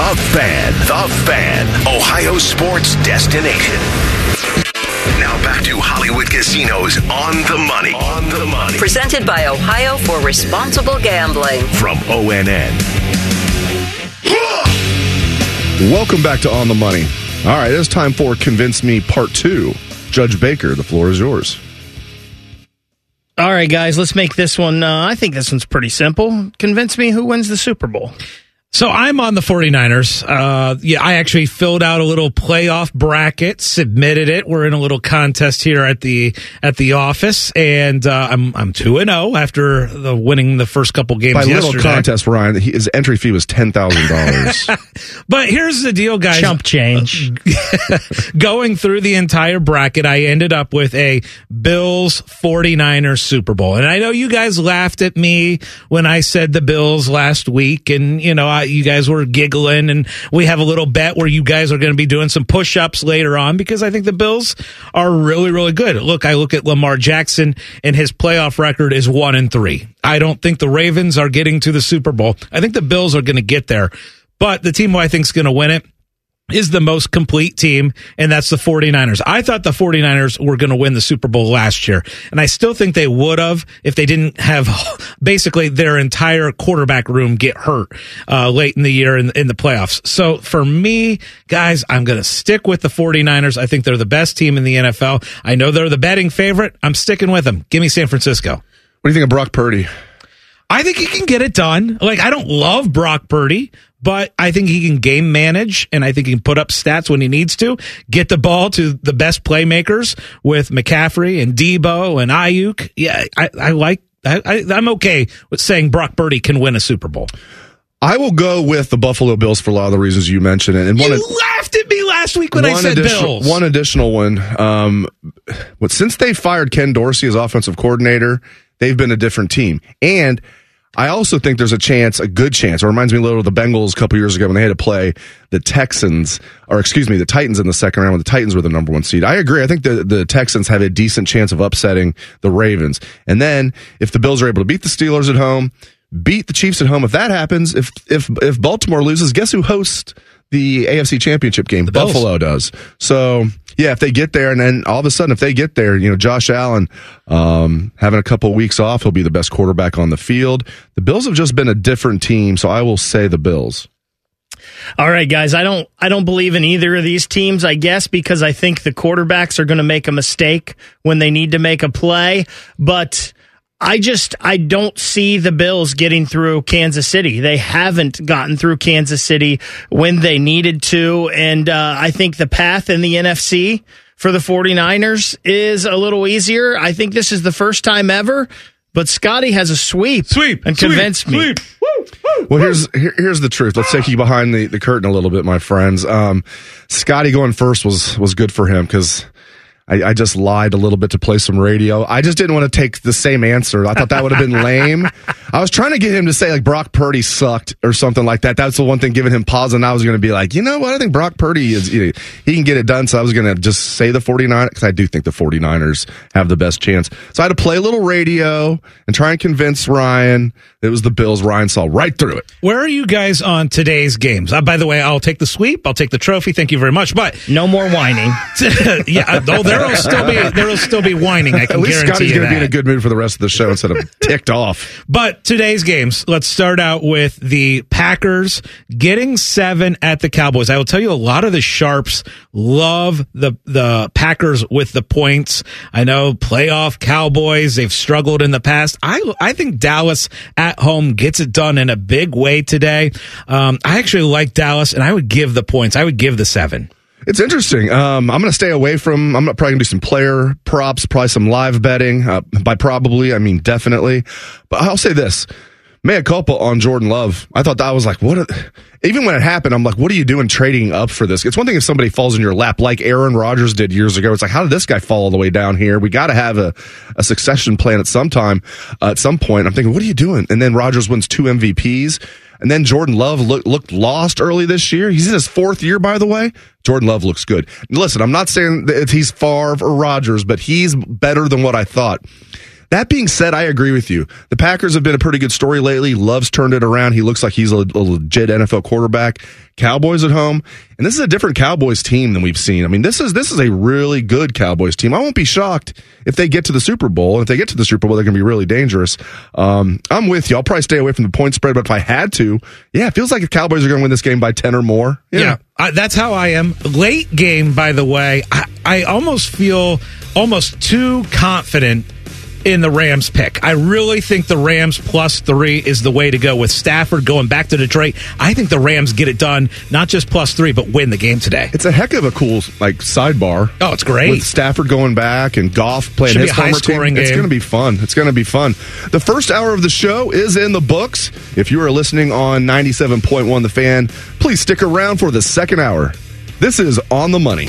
The Fan. The Fan. Ohio sports destination. Now back to Hollywood Casinos on the money. On the money. Presented by Ohio for Responsible Gambling. From ONN. Welcome back to On the Money. All right, it's time for Convince Me Part 2. Judge Baker, the floor is yours. All right, guys, let's make this one. Uh, I think this one's pretty simple. Convince me who wins the Super Bowl. So I'm on the 49ers. Uh, yeah, I actually filled out a little playoff bracket, submitted it. We're in a little contest here at the at the office, and uh, I'm I'm two and zero after the winning the first couple games. By yesterday. little contest, Ryan, his entry fee was ten thousand dollars. But here's the deal, guys. Chump change. Going through the entire bracket, I ended up with a Bills 49ers Super Bowl. And I know you guys laughed at me when I said the Bills last week. And, you know, I, you guys were giggling. And we have a little bet where you guys are going to be doing some push ups later on because I think the Bills are really, really good. Look, I look at Lamar Jackson and his playoff record is one and three. I don't think the Ravens are getting to the Super Bowl. I think the Bills are going to get there. But the team who I think is going to win it is the most complete team, and that's the 49ers. I thought the 49ers were going to win the Super Bowl last year, and I still think they would have if they didn't have basically their entire quarterback room get hurt uh, late in the year in, in the playoffs. So for me, guys, I'm going to stick with the 49ers. I think they're the best team in the NFL. I know they're the betting favorite. I'm sticking with them. Give me San Francisco. What do you think of Brock Purdy? I think he can get it done. Like, I don't love Brock Purdy, but I think he can game manage and I think he can put up stats when he needs to, get the ball to the best playmakers with McCaffrey and Deebo and Aiyuk. Yeah, I, I like, I, I, I'm okay with saying Brock Purdy can win a Super Bowl. I will go with the Buffalo Bills for a lot of the reasons you mentioned. And one You ad- laughed at me last week when I said additional, Bills. One additional one. Um, but since they fired Ken Dorsey as offensive coordinator, they've been a different team. And I also think there's a chance, a good chance. It reminds me a little of the Bengals a couple years ago when they had to play the Texans, or excuse me, the Titans in the second round when the Titans were the number one seed. I agree. I think the, the Texans have a decent chance of upsetting the Ravens. And then if the Bills are able to beat the Steelers at home, beat the Chiefs at home, if that happens, if if if Baltimore loses, guess who hosts the AFC Championship game? Buffalo does. So yeah, if they get there, and then all of a sudden, if they get there, you know, Josh Allen um, having a couple of weeks off, he'll be the best quarterback on the field. The Bills have just been a different team, so I will say the Bills. All right, guys. I don't. I don't believe in either of these teams. I guess because I think the quarterbacks are going to make a mistake when they need to make a play. But I just I don't see the Bills getting through Kansas City. They haven't gotten through Kansas City when they needed to, and uh, I think the path in the NFC for the 49ers is a little easier. I think this is the first time ever, but Scotty has a sweep, sweep, and sweep, convinced me. Sweep. Well, here's here, here's the truth. Let's take you behind the, the curtain a little bit, my friends. Um, Scotty going first was was good for him because I, I, just lied a little bit to play some radio. I just didn't want to take the same answer. I thought that would have been lame. I was trying to get him to say like Brock Purdy sucked or something like that. That's the one thing giving him pause. And I was going to be like, you know what? I think Brock Purdy is, you know, he can get it done. So I was going to just say the 49ers because I do think the 49ers have the best chance. So I had to play a little radio and try and convince Ryan it was the Bills. Ryan saw right through it. Where are you guys on today's games? Uh, by the way, I'll take the sweep. I'll take the trophy. Thank you very much. But no more whining. yeah. Oh, there'll still be there'll still be whining. I can At least guarantee Scotty's going to be in a good mood for the rest of the show instead of ticked off. But today's games, let's start out with the Packers getting seven at the Cowboys. I will tell you, a lot of the sharps love the the Packers with the points. I know playoff Cowboys; they've struggled in the past. I I think Dallas at home gets it done in a big way today. Um, I actually like Dallas, and I would give the points. I would give the seven. It's interesting. Um, I'm going to stay away from. I'm probably going to do some player props, probably some live betting. Uh, by probably, I mean definitely. But I'll say this: mea culpa on Jordan Love. I thought that was like what. Even when it happened, I'm like, what are you doing trading up for this? It's one thing if somebody falls in your lap like Aaron Rodgers did years ago. It's like, how did this guy fall all the way down here? We got to have a, a succession plan at some time, uh, at some point. I'm thinking, what are you doing? And then Rodgers wins two MVPs. And then Jordan Love look, looked lost early this year. He's in his fourth year, by the way. Jordan Love looks good. Listen, I'm not saying that he's Favre or Rodgers, but he's better than what I thought. That being said, I agree with you. The Packers have been a pretty good story lately. Love's turned it around. He looks like he's a, a, legit NFL quarterback. Cowboys at home, and this is a different Cowboys team than we've seen. I mean, this is this is a really good Cowboys team. I won't be shocked if they get to the Super Bowl. And if they get to the Super Bowl, they're going to be really dangerous. Um, I'm with you. I'll probably stay away from the point spread, but if I had to, yeah, it feels like the Cowboys are going to win this game by ten or more. Yeah, yeah I, that's how I am. Late game, by the way, I, I almost feel almost too confident in the Rams pick. I really think the Rams plus three is the way to go with Stafford going back to Detroit. I think the Rams get it done, not just plus three, but win the game today. It's a heck of a cool like sidebar. Oh, it's great. With Stafford going back and Goff playing Should his be a high former team. scoring It's going to be fun. It's going to be fun. The first hour of the show is in the books. If you are listening on 97.1 The Fan, please stick around for the second hour. This is On the Money.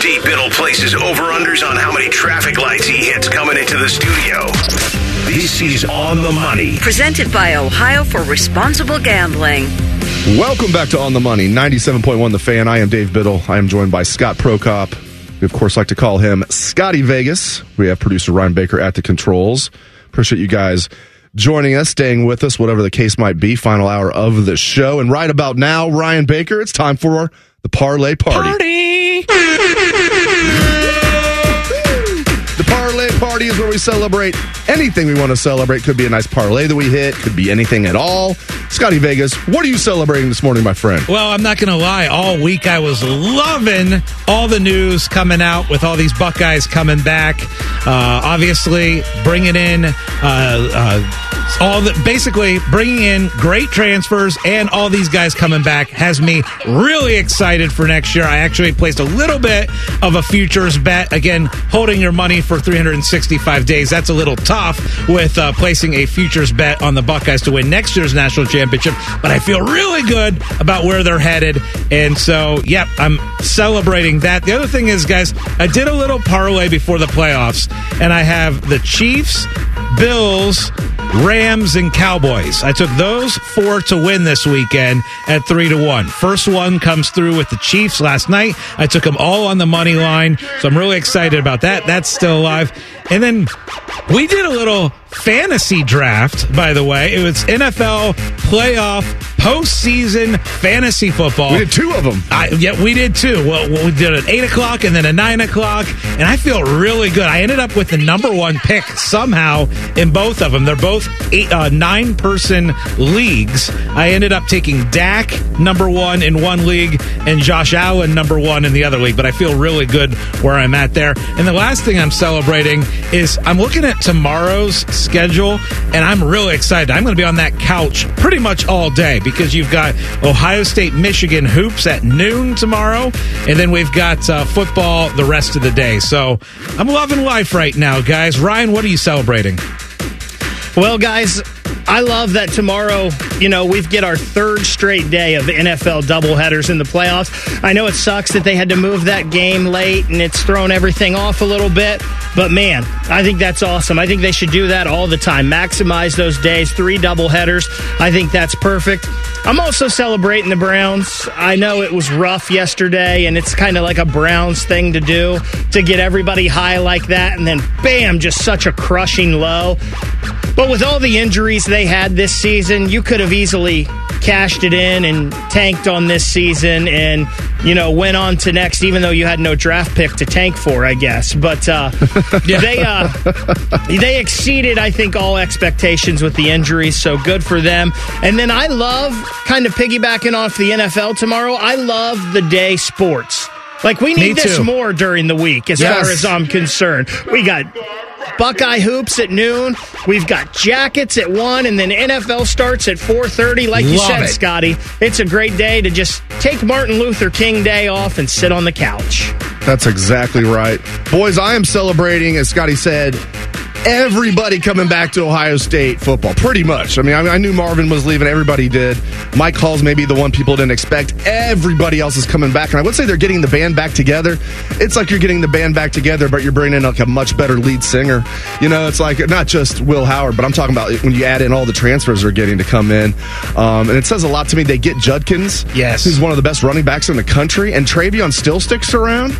D. Biddle places over-unders on how many traffic lights he hits coming into the studio. This is On the Money. Presented by Ohio for Responsible Gambling. Welcome back to On the Money, 97.1 The Fan. I am Dave Biddle. I am joined by Scott Prokop. We, of course, like to call him Scotty Vegas. We have producer Ryan Baker at the controls. Appreciate you guys joining us, staying with us, whatever the case might be. Final hour of the show. And right about now, Ryan Baker, it's time for the Parlay Party. Party! Pro party is where we celebrate anything we want to celebrate. Could be a nice parlay that we hit, could be anything at all. Scotty Vegas, what are you celebrating this morning, my friend? Well, I'm not going to lie. All week I was loving all the news coming out with all these Buckeyes coming back. Uh, obviously, bringing in uh, uh, all the basically bringing in great transfers and all these guys coming back has me really excited for next year. I actually placed a little bit of a futures bet. Again, holding your money for 365 days. That's a little tough with uh, placing a futures bet on the Buckeyes to win next year's national championship. But I feel really good about where they're headed. And so, yep, I'm celebrating that. The other thing is, guys, I did a little parlay before the playoffs, and I have the Chiefs, Bills, Rams, and Cowboys. I took those four to win this weekend at three to one. First one comes through with the Chiefs last night. I took them all on the money line, so I'm really excited about that. That's still alive. And then we did a little fantasy draft, by the way. It was NFL playoff postseason fantasy football. We did two of them. I, yeah, we did two. Well, we did an eight o'clock and then a nine o'clock, and I feel really good. I ended up with the number one pick somehow in both of them. They're both eight, uh, nine person leagues. I ended up taking Dak number one in one league and Josh Allen number one in the other league. But I feel really good where I'm at there. And the last thing I'm celebrating is I'm looking at tomorrow's schedule, and I'm really excited. I'm going to be on that couch pretty much all day because you've got Ohio State, Michigan hoops at noon tomorrow, and then we've got uh, football the rest of the day. So I'm loving life right now, guys. Ryan, what are you celebrating? Well, guys, I love that tomorrow, you know, we've get our third straight day of NFL doubleheaders in the playoffs. I know it sucks that they had to move that game late and it's thrown everything off a little bit, but man, I think that's awesome. I think they should do that all the time. Maximize those days, three doubleheaders. I think that's perfect. I'm also celebrating the Browns. I know it was rough yesterday and it's kind of like a Browns thing to do to get everybody high like that and then bam, just such a crushing low. But with all the injuries they had this season, you could have easily cashed it in and tanked on this season and, you know, went on to next, even though you had no draft pick to tank for, I guess. But uh, they, uh, they exceeded, I think, all expectations with the injuries, so good for them. And then I love, kind of piggybacking off the NFL tomorrow, I love the day sports. Like, we need this more during the week, as Yes. far as I'm concerned. We got Buckeye hoops at noon. We've got jackets at one, and then NFL starts at four thirty. Like you Love said, it. Scotty, it's a great day to just take Martin Luther King Day off and sit on the couch. That's exactly right. Boys, I am celebrating, as Scotty said, everybody coming back to Ohio State football. Pretty much. I mean, I, I knew Marvin was leaving. Everybody did. Mike Hall's maybe the one people didn't expect. Everybody else is coming back. And I would say they're getting the band back together. It's like you're getting the band back together, but you're bringing in like a much better lead singer. You know, it's like not just Will Howard, but I'm talking about when you add in all the transfers they're getting to come in. Um, and it says a lot to me. They get Judkins. Yes. Who's one of the best running backs in the country. And TreVeyon still sticks around.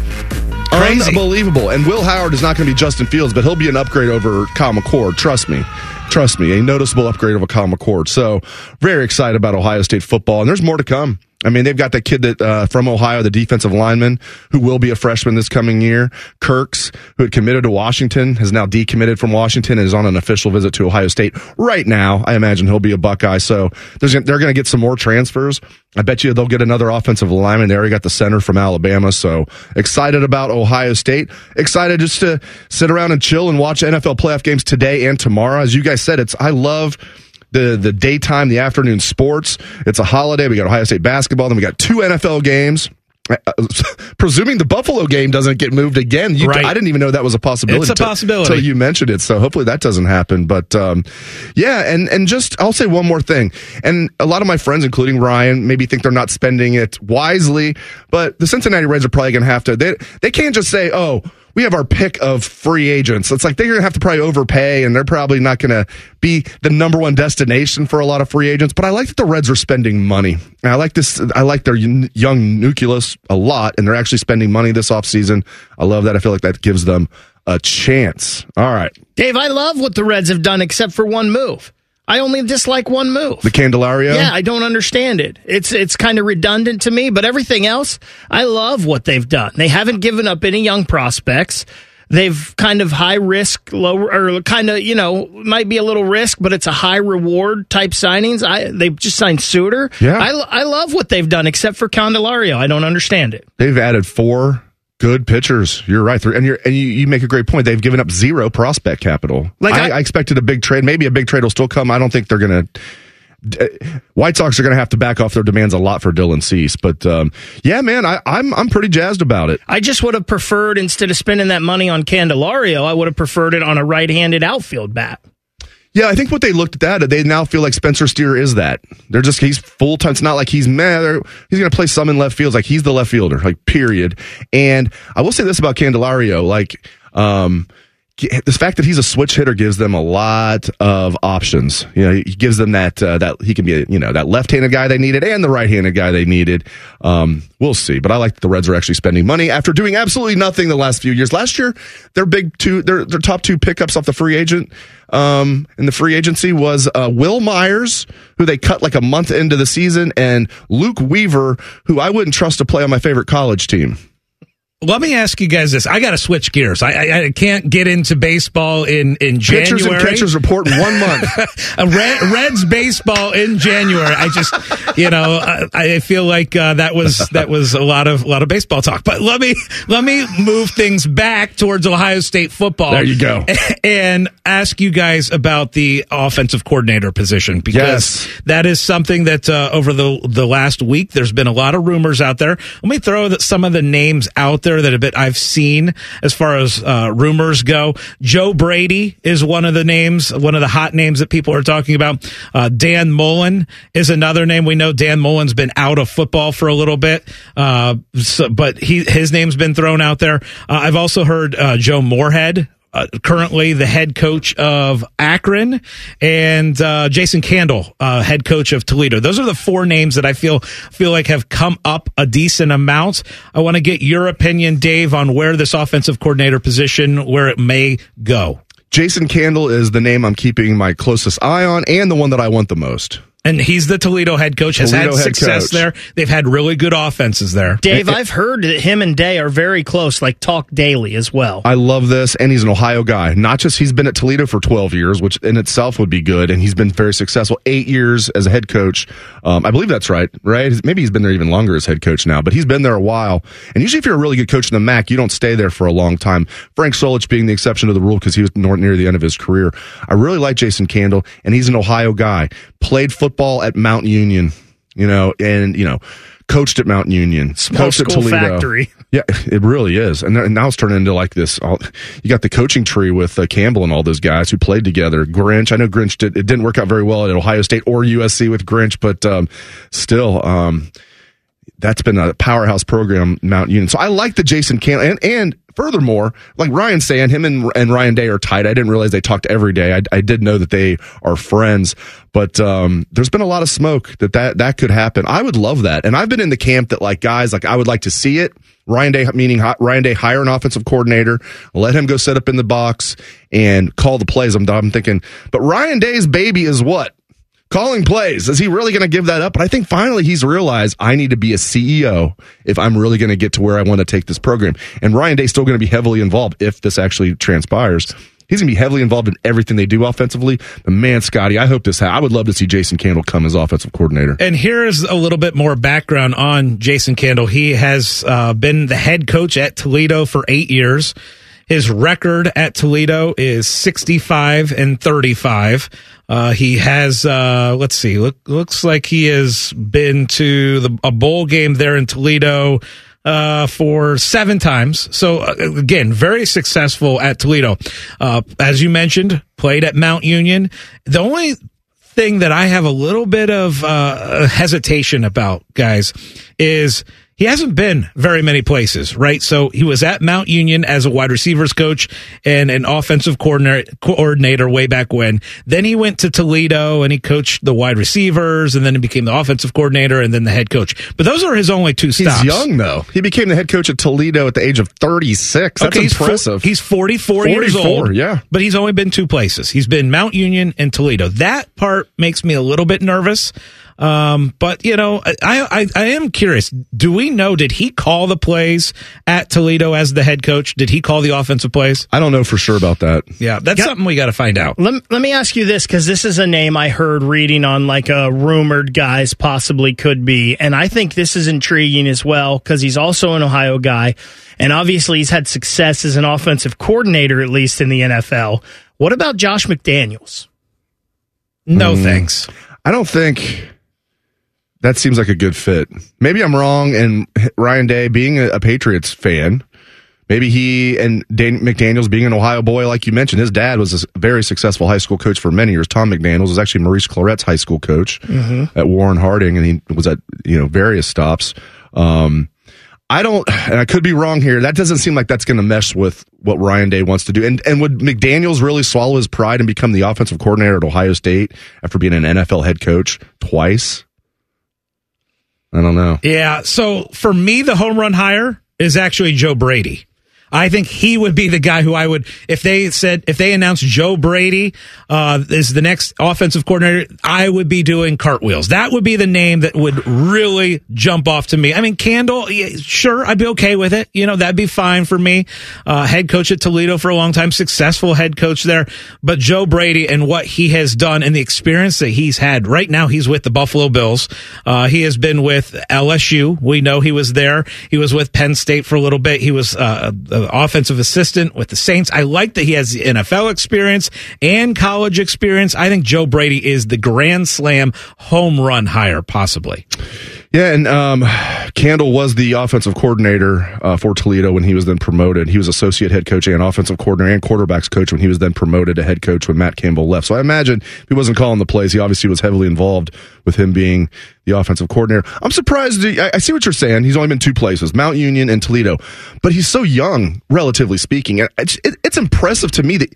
Crazy. Unbelievable. And Will Howard is not going to be Justin Fields, but he'll be an upgrade over Kyle McCord. Trust me. Trust me. A noticeable upgrade over Kyle McCord. So very excited about Ohio State football. And there's more to come. I mean, they've got that kid that uh, from Ohio, the defensive lineman, who will be a freshman this coming year. Kirks, who had committed to Washington, has now decommitted from Washington and is on an official visit to Ohio State right now. I imagine he'll be a Buckeye. So there's, they're going to get some more transfers. I bet you they'll get another offensive lineman. They already got the center from Alabama. So excited about Ohio State. Excited just to sit around and chill and watch NFL playoff games today and tomorrow. As you guys said, it's I love the the daytime, the afternoon sports. It's a holiday. We got Ohio State basketball. Then we got two NFL games. Uh, presuming the Buffalo game doesn't get moved again, you, Right. I didn't even know that was a possibility. It's a possibility. till you mentioned it. So hopefully that doesn't happen. But um, yeah, and and just I'll say one more thing. And a lot of my friends, including Ryan, maybe think they're not spending it wisely. But the Cincinnati Reds are probably going to have to. They they can't just say, oh. We have our pick of free agents. It's like they're going to have to probably overpay, and they're probably not going to be the number one destination for a lot of free agents. But I like that the Reds are spending money. And I like this. I like their young nucleus a lot, and they're actually spending money this offseason. I love that. I feel like that gives them a chance. All right. Dave, I love what the Reds have done except for one move. I only dislike one move. The Candelario? Yeah, I don't understand it. It's it's kind of redundant to me, but everything else, I love what they've done. They haven't given up any young prospects. they've kind of high risk, low or kind of you know might be a little risk, but it's a high reward type signings. I they've just signed Suter. Yeah. I, I love what they've done, except for Candelario. I don't understand it. They've added four good pitchers. You're right, and you're and you, you make a great point. They've given up zero prospect capital. Like I, I- I expected a big trade. Maybe a big trade will still come. I don't think they're going to. White Sox are going to have to back off their demands a lot for Dylan Cease, but um, yeah, man, I, I'm I'm pretty jazzed about it. I just would have preferred instead of spending that money on Candelario, I would have preferred it on a right-handed outfield bat. Yeah, I think what they looked at that they now feel like Spencer Steer is that. They're just he's full time. It's not like he's mad. He's going to play some in left fields. Like he's the left fielder, like period. And I will say this about Candelario, like um, the fact that he's a switch hitter gives them a lot of options. You know, he gives them that uh, that he can be you know that left-handed guy they needed and the right-handed guy they needed. Um, we'll see, but I like that the Reds are actually spending money after doing absolutely nothing the last few years. Last year, their big two, their their top two pickups off the free agent um, in the free agency was uh, Wil Myers, who they cut like a month into the season, and Luke Weaver, who I wouldn't trust to play on my favorite college team. Let me ask you guys this. I got to switch gears. I, I, I can't get into baseball in, in January. Pitchers and catchers report in one month. Red, Reds baseball in January. I just, you know, I, I feel like uh, that was that was a lot of a lot of baseball talk. But let me let me move things back towards Ohio State football. There you go. And ask you guys about the offensive coordinator position because Yes. that is something that uh, over the the last week there's been a lot of rumors out there. Let me throw some of the names out there that a bit I've seen as far as uh, rumors go. Joe Brady is one of the names, one of the hot names that people are talking about. Uh, Dan Mullen is another name. We know Dan Mullen's been out of football for a little bit, uh, so, but he his name's been thrown out there. Uh, I've also heard uh, Joe Moorhead uh, currently the head coach of Akron, and uh, Jason Candle, uh, head coach of Toledo. Those are the four names that I feel feel like have come up a decent amount. I want to get your opinion, Dave, on where this offensive coordinator position where it may go. Jason Candle is the name I'm keeping my closest eye on, and the one that I want the most. And he's the Toledo head coach. Has Toledo had success coach. there. They've had really good offenses there. Dave, I've heard that him and Day are very close, like talk daily as well. I love this, and he's an Ohio guy. Not just he's been at Toledo for 12 years, which in itself would be good, and he's been very successful. Eight years as a head coach. Um, I believe that's right, right? Maybe he's been there even longer as head coach now, but he's been there a while. And usually, if you're a really good coach in the MAC, you don't stay there for a long time. Frank Solich being the exception to the rule because he was near the end of his career. I really like Jason Candle, and he's an Ohio guy. Played football at Mount Union, you know, and you know. Coached at Mount Union, coached at Toledo. factory. Yeah, it really is, and and now it's turning into like this. All, you got the coaching tree with uh, Campbell and all those guys who played together. Grinch, I know Grinch did. It didn't work out very well at Ohio State or USC with Grinch, but um, still, um, that's been a powerhouse program, Mount Union. So I like the Jason Can and and furthermore, like Ryan saying, him and and Ryan Day are tight. I didn't realize they talked every day. I, I did know that they are friends, but um, there's been a lot of smoke that, that that could happen. I would love that, and I've been in the camp that like guys like I would like to see it. Ryan Day, meaning Ryan Day, hire an offensive coordinator, let him go set up in the box and call the plays. I'm, I'm thinking, but Ryan Day's baby is what? Calling plays. Is he really going to give that up? But I think finally he's realized I need to be a CEO if I'm really going to get to where I want to take this program. And Ryan Day's still going to be heavily involved if this actually transpires. He's going to be heavily involved in everything they do offensively. But man, Scotty, I hope this. Ha- I would love to see Jason Candle come as offensive coordinator. And here is a little bit more background on Jason Candle. He has uh, been the head coach at Toledo for eight years. His record at Toledo is 65 and 35. Uh, he has, uh, let's see, look, looks like he has been to the, a bowl game there in Toledo uh, for seven times. So uh, again, very successful at Toledo. Uh, as you mentioned, played at Mount Union. The only thing that I have a little bit of uh, hesitation about, guys, is he hasn't been very many places, right? So he was at Mount Union as a wide receivers coach and an offensive coordinator, coordinator way back when. Then he went to Toledo and he coached the wide receivers and then he became the offensive coordinator and then the head coach. But those are his only two stops. He's young though. He became the head coach at Toledo at the age of 36. That's okay, he's, impressive. he's 44, years old. yeah. But he's only been two places. He's been Mount Union and Toledo. That part makes me a little bit nervous. Um, but you know, I, I I am curious. Do we know? Did he call the plays at Toledo as the head coach? Did he call the offensive plays? I don't know for sure about that. Yeah, that's something we got to find out. Let, let me ask you this because this is a name I heard reading on like a rumored guys possibly could be. And I think this is intriguing as well because he's also an Ohio guy. And obviously he's had success as an offensive coordinator, at least in the NFL. What about Josh McDaniels? No thanks. I don't think that seems like a good fit. Maybe I'm wrong. And Ryan Day, being a, Patriots fan, maybe he and Dan McDaniels, being an Ohio boy, like you mentioned, his dad was a very successful high school coach for many years. Thom McDaniels was actually Maurice Clarett's high school coach Mhm. at Warren Harding, and he was at you know various stops. Um, I don't, and I could be wrong here. That doesn't seem like that's going to mesh with what Ryan Day wants to do. And and would McDaniel's really swallow his pride and become the offensive coordinator at Ohio State after being an NFL head coach twice? I don't know. Yeah. So for me, the home run hire is actually Joe Brady. I think he would be the guy who I would, if they said, if they announced Joe Brady uh, is the next offensive coordinator, I would be doing cartwheels. That would be the name that would really jump off to me. I mean, Candle, yeah, sure, I'd be okay with it. You know, that'd be fine for me. Uh, head coach at Toledo for a long time, successful head coach there. But Joe Brady and what he has done and the experience that he's had right now, he's with the Buffalo Bills. Uh, he has been with LSU. We know he was there. He was with Penn State for a little bit. He was uh, Uh, offensive assistant with the Saints. I like that he has NFL experience and college experience. I think Joe Brady is the grand slam home run hire, possibly. Yeah, and um, Candle was the offensive coordinator uh, for Toledo when he was then promoted. He was associate head coach and offensive coordinator and quarterbacks coach when he was then promoted to head coach when Matt Campbell left. So I imagine he wasn't calling the plays, he obviously was heavily involved with him being the offensive coordinator. I'm surprised. I, I see what you're saying. He's only been two places, Mount Union and Toledo, but he's so young, relatively speaking. It's, it, it's impressive to me that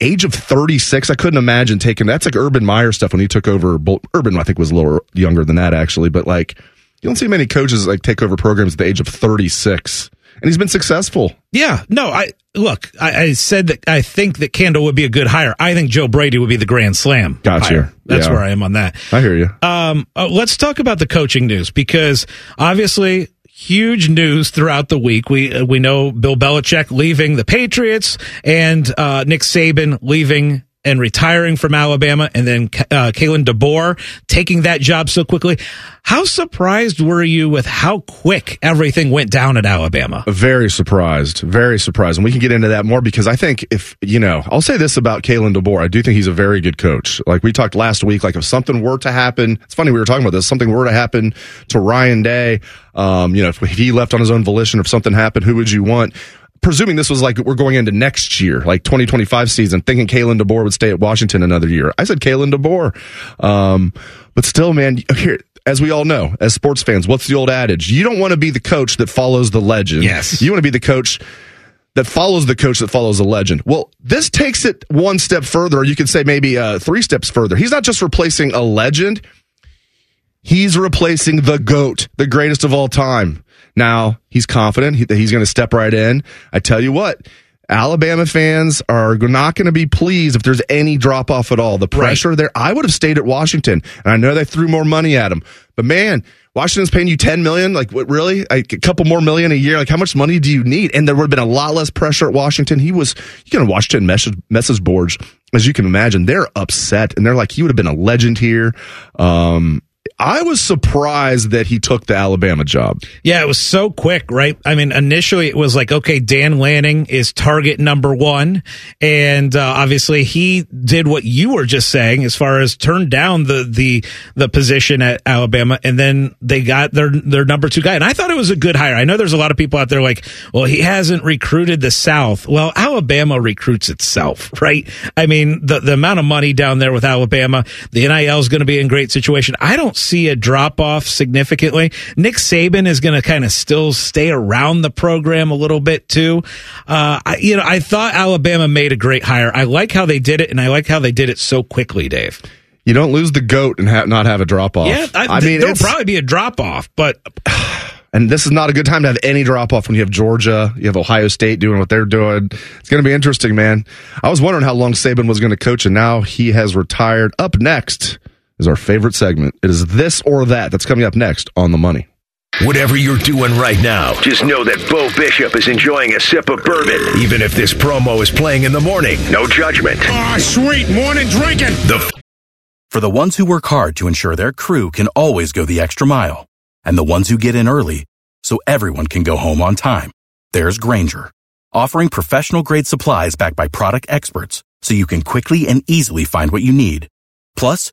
age of 36 i couldn't imagine taking that's like urban meyer stuff when he took over urban i think was a little younger than that actually but like you don't see many coaches like take over programs at the age of 36 and he's been successful Yeah, no, I look. I, I said that I think that Candle would be a good hire. I think Joe Brady would be the grand slam. Gotcha. hire. That's Yeah. where I am on that. i hear you Um, uh, let's talk about the coaching news because obviously huge news throughout the week. We uh, we know Bill Belichick leaving the Patriots and uh, Nick Saban leaving and retiring from Alabama, and then uh, Kalen DeBoer taking that job so quickly. How surprised were you with how quick everything went down at Alabama? Very surprised. Very surprised. And we can get into that more because I think if, you know, I'll say this about Kalen DeBoer. I do think he's a very good coach. Like we talked last week, like if something were to happen, it's funny we were talking about this, something were to happen to Ryan Day, um, you know, if he left on his own volition, or if something happened, who would you want? Presuming this was like we're going into next year, like 2025 season, thinking Kalen DeBoer would stay at Washington another year. I said Kalen DeBoer. Um, but still, man, here, as we all know, as sports fans, what's the old adage? You don't want to be the coach that follows the legend. Yes. You want to be the coach that follows the coach that follows the legend. Well, this takes it one step further, you could say maybe uh, three steps further. He's not just replacing a legend, he's replacing the GOAT, the greatest of all time. Now, he's confident that he's going to step right in. I tell you what, Alabama fans are not going to be pleased if there's any drop off at all. The pressure there, I would have stayed at Washington, and I know they threw more money at him, but man, Washington's paying you 10 million. Like, what, really? Like, a couple more million a year. Like, how much money do you need? And there would have been a lot less pressure at Washington. He was, you can Washington message, message boards, as you can imagine, they're upset and they're like, he would have been a legend here. Um, I was surprised that he took the Alabama job. Yeah, it was so quick, right? I mean, initially it was like, okay, Dan Lanning is target number one. And uh, obviously he did what you were just saying as far as turned down the, the, the position at Alabama. And then they got their, their number two guy. And I thought it was a good hire. I know there's a lot of people out there like, well, he hasn't recruited the South. Well, Alabama recruits itself, right? I mean, the, the amount of money down there with Alabama, the NIL is going to be in great situation. I don't see a drop off significantly. Nick Saban is going to kind of still stay around the program a little bit too. Uh, I, you know, I thought Alabama made a great hire. I like how they did it, and I like how they did it so quickly, Dave. You don't lose the goat and ha- not have a drop off. Yeah, I, mean, there'll probably be a drop off, but and this is not a good time to have any drop off when you have Georgia, you have Ohio State doing what they're doing. It's going to be interesting, man. I was wondering how long Saban was going to coach, and now he has retired. Up next, is our favorite segment. It is this or that that's coming up next on the money. Whatever you're doing right now, just know that Bo Bishop is enjoying a sip of bourbon, even if this promo is playing in the morning. No judgment. Ah, sweet morning drinking. The For the ones who work hard to ensure their crew can always go the extra mile, and the ones who get in early so everyone can go home on time, there's Grainger, offering professional grade supplies backed by product experts so you can quickly and easily find what you need. Plus,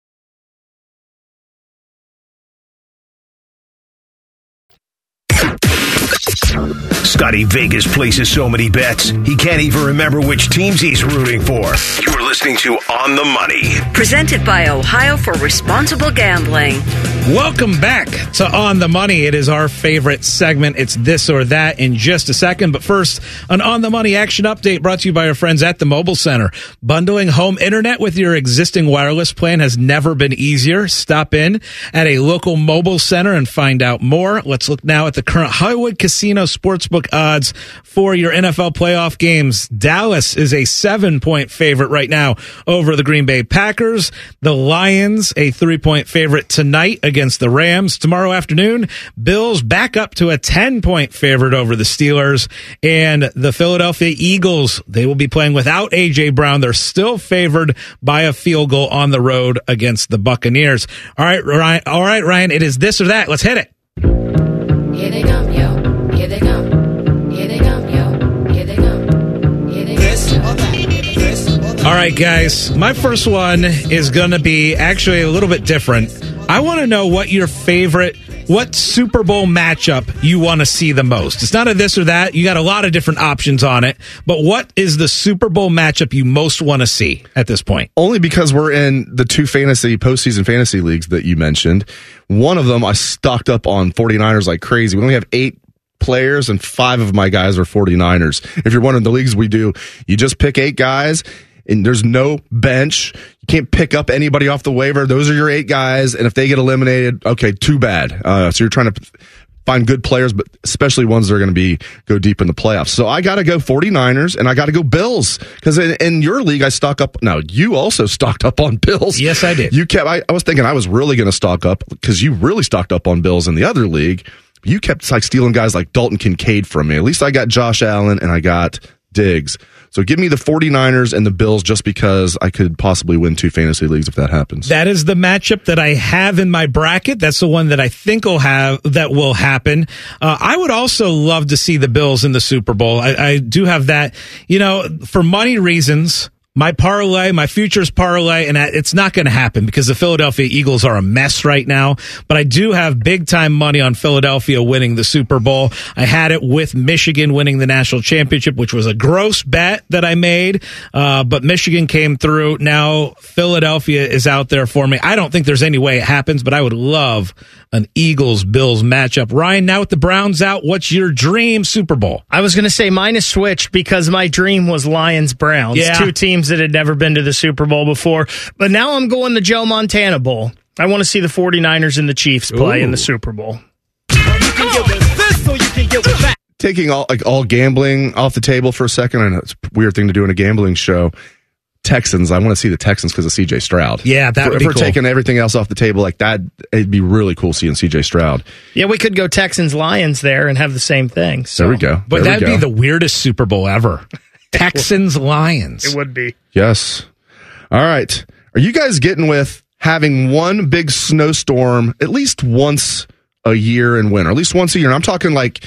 Scotty Vegas places so many bets, he can't even remember which teams he's rooting for. You're listening to On the Money. Presented by Ohio for Responsible Gambling. Welcome back to On the Money. It is our favorite segment. It's this or that in just a second. But first, an On the Money action update brought to you by our friends at the Mobile Center. Bundling home internet with your existing wireless plan has never been easier. Stop in at a local mobile center and find out more. Let's look now at the current Hollywood Casino Sportsbook odds for your NFL playoff games. Dallas is a seven point favorite right now over the Green Bay Packers. The Lions, a three point favorite tonight against the Rams. Tomorrow afternoon, Bills back up to a 10 point favorite over the Steelers. And the Philadelphia Eagles, they will be playing without A.J. Brown. They're still favored by a field goal on the road against the Buccaneers. All right, Ryan. All right, Ryan. It is this or that. Let's hit it. All right, guys. My first one is going to be actually a little bit different. I want to know what your favorite, what Super Bowl matchup you want to see the most. It's not a this or that. You got a lot of different options on it, but what is the Super Bowl matchup you most want to see at this point? Only because we're in the two fantasy postseason fantasy leagues that you mentioned. One of them I stocked up on 49ers like crazy. We only have eight players and five of my guys are 49ers. If you're one of the leagues we do, you just pick eight guys and there's no bench. You can't pick up anybody off the waiver. Those are your eight guys. And if they get eliminated, okay, too bad. Uh, so you're trying to find good players, but especially ones that are going to be go deep in the playoffs. So I got to go 49ers and I got to go Bills because in, in, your league, I stock up. Now you also stocked up on Bills. Yes, I did. You kept, I, I was thinking I was really going to stock up because you really stocked up on Bills in the other league. You kept like stealing guys like Dalton Kincaid from me. At least I got Josh Allen and I got Diggs. So give me the 49ers and the Bills just because I could possibly win two fantasy leagues if that happens. That is the matchup that I have in my bracket. That's the one that I think will have that will happen. Uh, I would also love to see the Bills in the Super Bowl. I, I do have that. You know, for money reasons, my parlay, my futures parlay, and it's not going to happen because the Philadelphia Eagles are a mess right now. But I do have big time money on Philadelphia winning the Super Bowl. I had it with Michigan winning the national championship, which was a gross bet that I made. Uh, but Michigan came through. Now Philadelphia is out there for me. I don't think there's any way it happens, but I would love an Eagles Bills matchup. Ryan, now with the Browns out, what's your dream Super Bowl? I was going to say mine is switched because my dream was Lions Browns, Yeah. two teams that had never been to the Super Bowl before. But now I'm going the Joe Montana Bowl. I want to see the 49ers and the Chiefs play in the Super Bowl. Taking all like all gambling off the table for a second. I know it's a weird thing to do in a gambling show. Texans, I want to see the Texans because of CJ Stroud. Yeah, that If would be we're cool. taking everything else off the table like that, it'd be really cool seeing CJ Stroud. Yeah, we could go Texans Lions there and have the same thing. So. There we go. But There that'd be the weirdest Super Bowl ever. Texans Lions. It would be. Yes. All right. Are you guys getting with having one big snowstorm at least once a year in winter? At least once a year. And I'm talking like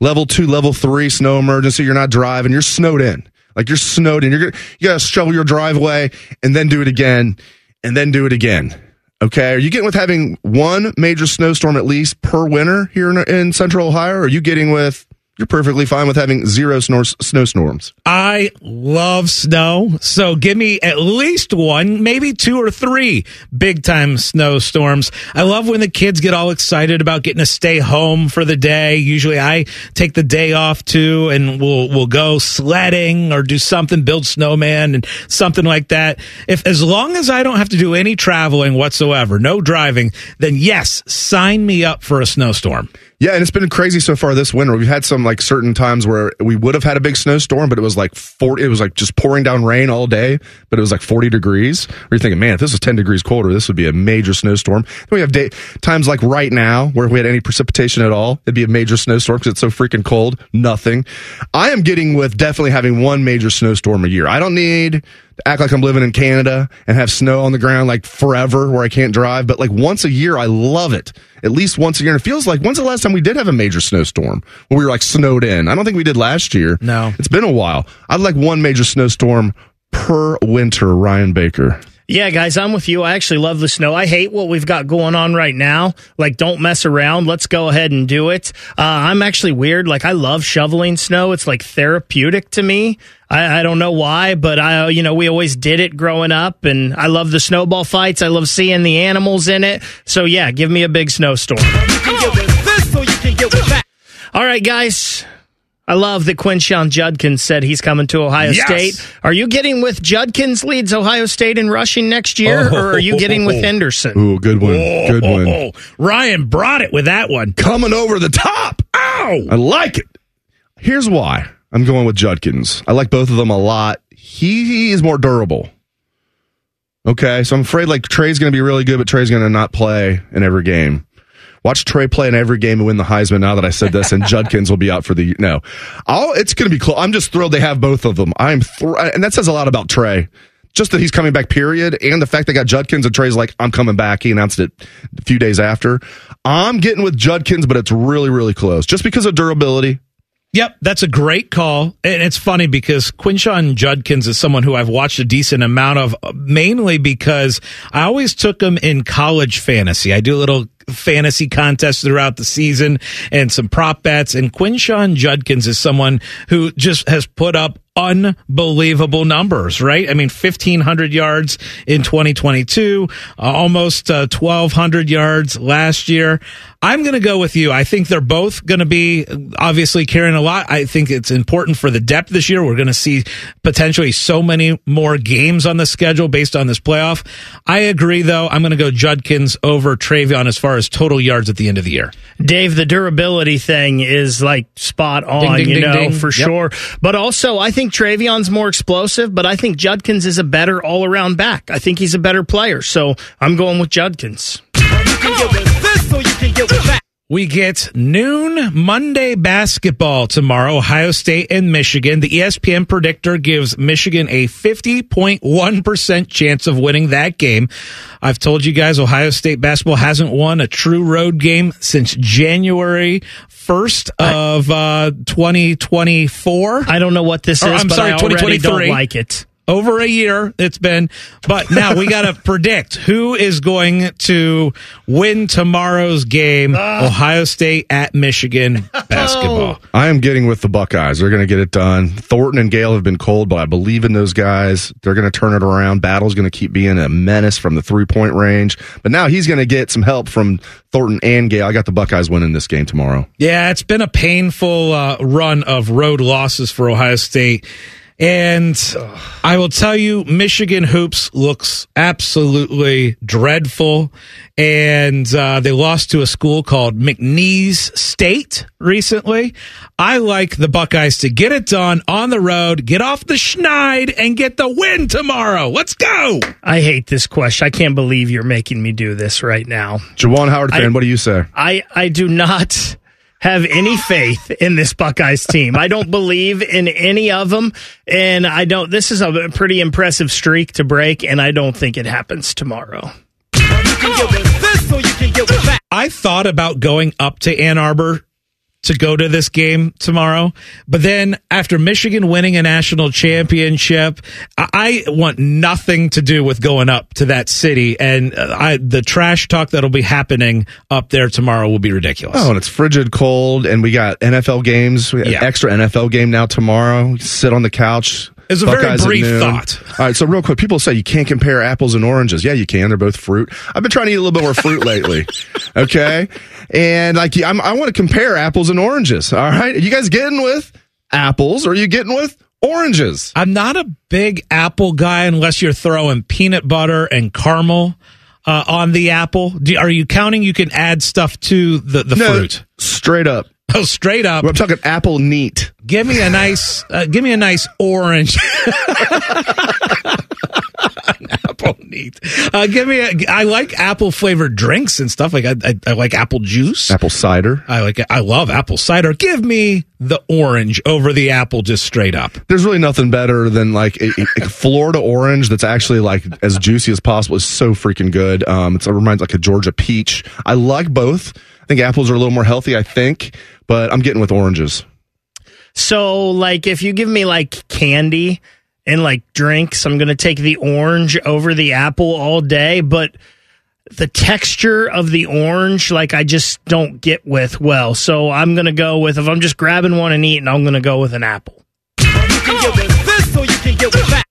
level two, level three snow emergency. You're not driving. You're snowed in. Like you're snowed in. You're gonna, you got to shovel your driveway and then do it again and then do it again. Okay. Are you getting with having one major snowstorm at least per winter here in, in central Ohio? Or are you getting with you're perfectly fine with having zero snor- snowstorms? I love snow. So give me at least one, maybe two or three big time snowstorms. I love when the kids get all excited about getting to stay home for the day. Usually I take the day off too and we'll, we'll go sledding or do something, build snowman and something like that. If, as long as I don't have to do any traveling whatsoever, no driving, then yes, sign me up for a snowstorm. Yeah, and it's been crazy so far this winter. We've had some like certain times where we would have had a big snowstorm, but it was like 40, it was like just pouring down rain all day, but it was like 40 degrees. You're thinking, man, if this was 10 degrees colder, this would be a major snowstorm. Then we have day, times like right now where if we had any precipitation at all, it'd be a major snowstorm because it's so freaking cold. Nothing. I am getting with definitely having one major snowstorm a year. I don't need act like I'm living in Canada and have snow on the ground like forever where I can't drive, but like once a year, I love it. At least once a year. And it feels like when's the last time we did have a major snowstorm where we were like snowed in? I don't think we did last year. No. It's been a while. I'd like one major snowstorm per winter, Ryan Baker. Yeah, guys, I'm with you. I actually love the snow. I hate what we've got going on right now. Like, don't mess around. Let's go ahead and do it. Uh, I'm actually weird. Like, I love shoveling snow. It's like therapeutic to me. I, I don't know why, but I, you know, we always did it growing up, and I love the snowball fights. I love seeing the animals in it. So yeah, give me a big snowstorm. All right, guys. I love that Quinshon Judkins said he's coming to Ohio Yes. State. Are you getting with Judkins leads Ohio State in rushing next year, oh. or are you getting with Henderson? Ooh, good one. Oh. Good one. Oh, Ryan brought it with that one. Coming over the top. Ow! I like it. Here's why I'm going with Judkins. I like both of them a lot. He is more durable. Okay, so I'm afraid like Trey's going to be really good, but Trey's going to not play in every game. Watch Trey play in every game and win the Heisman. Now that I said this, and Judkins will be out for the no. It's going to be close. I'm just thrilled they have both of them. I'm thr- and that says a lot about Trey. Just that he's coming back, period, and the fact they got Judkins and Trey's like, I'm coming back. He announced it a few days after. I'm getting with Judkins, but it's really, really close, just because of durability. Yep, that's a great call. And it's funny because Quinshon Judkins is someone who I've watched a decent amount of, mainly because I always took him in college fantasy. I do a little fantasy contests throughout the season and some prop bets. And Quinshon Judkins is someone who just has put up unbelievable numbers, right? I mean, 1,500 yards in 2022, uh, almost uh, 1,200 yards last year. I'm going to go with you. I think they're both going to be obviously carrying a lot. I think it's important for the depth this year. We're going to see potentially so many more games on the schedule based on this playoff. I agree, though. I'm going to go Judkins over TreVeyon as far as total yards at the end of the year. Dave, the durability thing is like spot on, Ding, ding, you ding, know, ding. for Yep. sure. But also, I think TreVeyon's more explosive, but I think Judkins is a better all around back. I think he's a better player. So I'm going with Judkins. We get noon Monday basketball tomorrow, Ohio State and Michigan. The ESPN predictor gives Michigan a 50.1% chance of winning that game. I've told you guys Ohio State basketball hasn't won a true road game since January 1st of uh, 2024. I don't know what this Or, is, I'm but sorry, I already 2023. don't like it. Over a year it's been, but now we got to predict who is going to win tomorrow's game. Ohio State at Michigan basketball. I am getting with the Buckeyes. They're going to get it done. Thornton and Gayle have been cold, but I believe in those guys. They're going to turn it around. Battle's going to keep being a menace from the three point range. But now he's going to get some help from Thornton and Gayle. I got the Buckeyes winning this game tomorrow. Yeah, it's been a painful uh, run of road losses for Ohio State. And I will tell you, Michigan hoops looks absolutely dreadful. And uh, they lost to a school called McNeese State recently. I like the Buckeyes to get it done on the road, get off the schneid, and get the win tomorrow. Let's go. I hate this question. I can't believe you're making me do this right now. Juwan Howard fan, I- what do you say? I, I do not have any faith in this Buckeyes team. I don't believe in any of them. And I don't, this is a pretty impressive streak to break. And I don't think it happens tomorrow. I thought about going up to Ann Arbor to go to this game tomorrow, but then after Michigan winning a national championship, I, I want nothing to do with going up to that city, and uh, I, the trash talk that'll be happening up there tomorrow will be ridiculous. Oh, and it's frigid cold, and we got NFL games. We got Yeah. extra NFL game now tomorrow. Sit on the couch. It's a very Buckeyes at brief thought. All right, so real quick, people say you can't compare apples and oranges. Yeah, you can. They're both fruit. I've been trying to eat a little bit more fruit lately. Okay, and like I'm, I want to compare apples and oranges. All right, are you guys getting with apples or are you getting with oranges? I'm not a big apple guy unless you're throwing peanut butter and caramel uh, on the apple? Do, are you counting? You can add stuff to the the No, fruit. Straight up. Oh, straight up. I'm talking apple neat. Give me a nice, uh, give me a nice orange. apple neat. Uh, give me. A, I like apple flavored drinks and stuff. Like I, I, I like apple juice. Apple cider. I like. I love apple cider. Give me the orange over the apple, just straight up. There's really nothing better than like a, a Florida orange that's actually like as juicy as possible. It's so freaking good. Um, it's, it reminds like a Georgia peach. I like both. I think apples are a little more healthy. I think, but I'm getting with oranges. So, like, if you give me like candy and like drinks, I'm going to take the orange over the apple all day. But the texture of the orange, like, I just don't get with well. So, I'm going to go with, if I'm just grabbing one and eating, I'm going to go with an apple.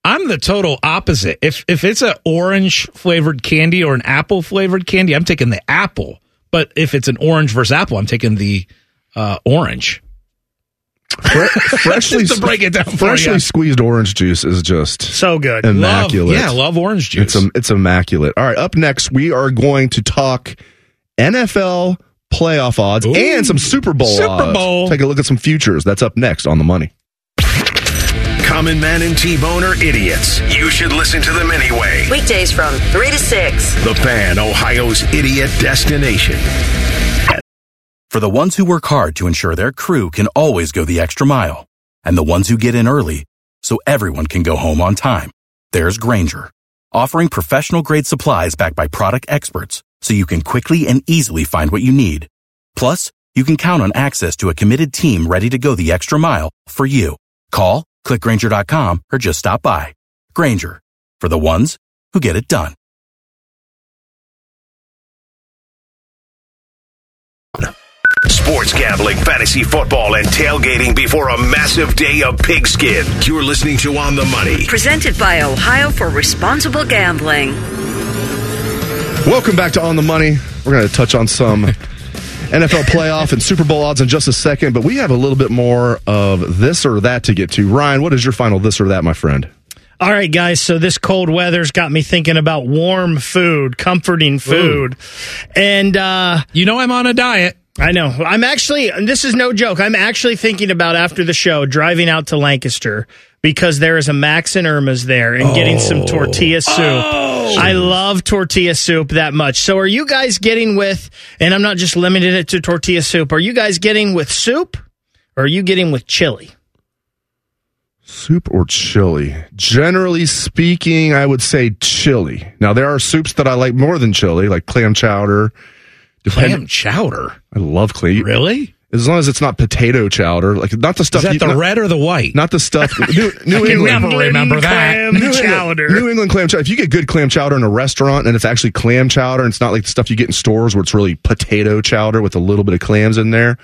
I'm the total opposite. If if it's an orange flavored candy or an apple flavored candy, I'm taking the apple. But if it's an orange versus apple, I'm taking the uh, orange. Freshly to break it down for freshly you. squeezed orange juice is just so good. immaculate. Love- yeah, love orange juice. It's, it's immaculate. All right, up next we are going to talk NFL playoff odds and some Super Bowl Super odds. Bowl. Take a look at some futures. That's up next on the money. Common Man and T-Bone are idiots. You should listen to them anyway. Weekdays from 3 to 6. The Fan, Ohio's idiot destination. For the ones who work hard to ensure their crew can always go the extra mile, and the ones who get in early so everyone can go home on time, there's Grainger, offering professional grade supplies backed by product experts so you can quickly and easily find what you need. Plus, you can count on access to a committed team ready to go the extra mile for you. Call, clickgrainger.com, or just stop by. Grainger, for the ones who get it done. Sports gambling, fantasy football, and tailgating before a massive day of pigskin. You're listening to On the Money. Presented by Ohio for Responsible Gambling. Welcome back to On the Money. We're going to touch on some NFL playoff and Super Bowl odds in just a second, but we have a little bit more of this or that to get to. Ryan, what is your final this or that, my friend? All right, guys. So this cold weather's got me thinking about warm food, comforting food, and uh, you know I'm on a diet. I know. I'm actually. and This is no joke. I'm actually thinking about after the show driving out to Lancaster because there is a Max and Irma's there and getting some oh. tortilla soup. Oh. I love tortilla soup that much. So are you guys getting with? And I'm not just limiting it to tortilla soup. Are you guys getting with soup, or are you getting with chili? Soup or chili? Generally speaking, I would say chili. Now, there are soups that I like more than chili, like clam chowder. Clam chowder? I love clam. Really? As long as it's not potato chowder, like not the stuff. Is that you- the not- red or the white? Not the stuff. New, New I can England. never remember that. Clam New England, chowder. New England clam chowder. If you get good clam chowder in a restaurant and it's actually clam chowder and it's not like the stuff you get in stores where it's really potato chowder with a little bit of clams in there,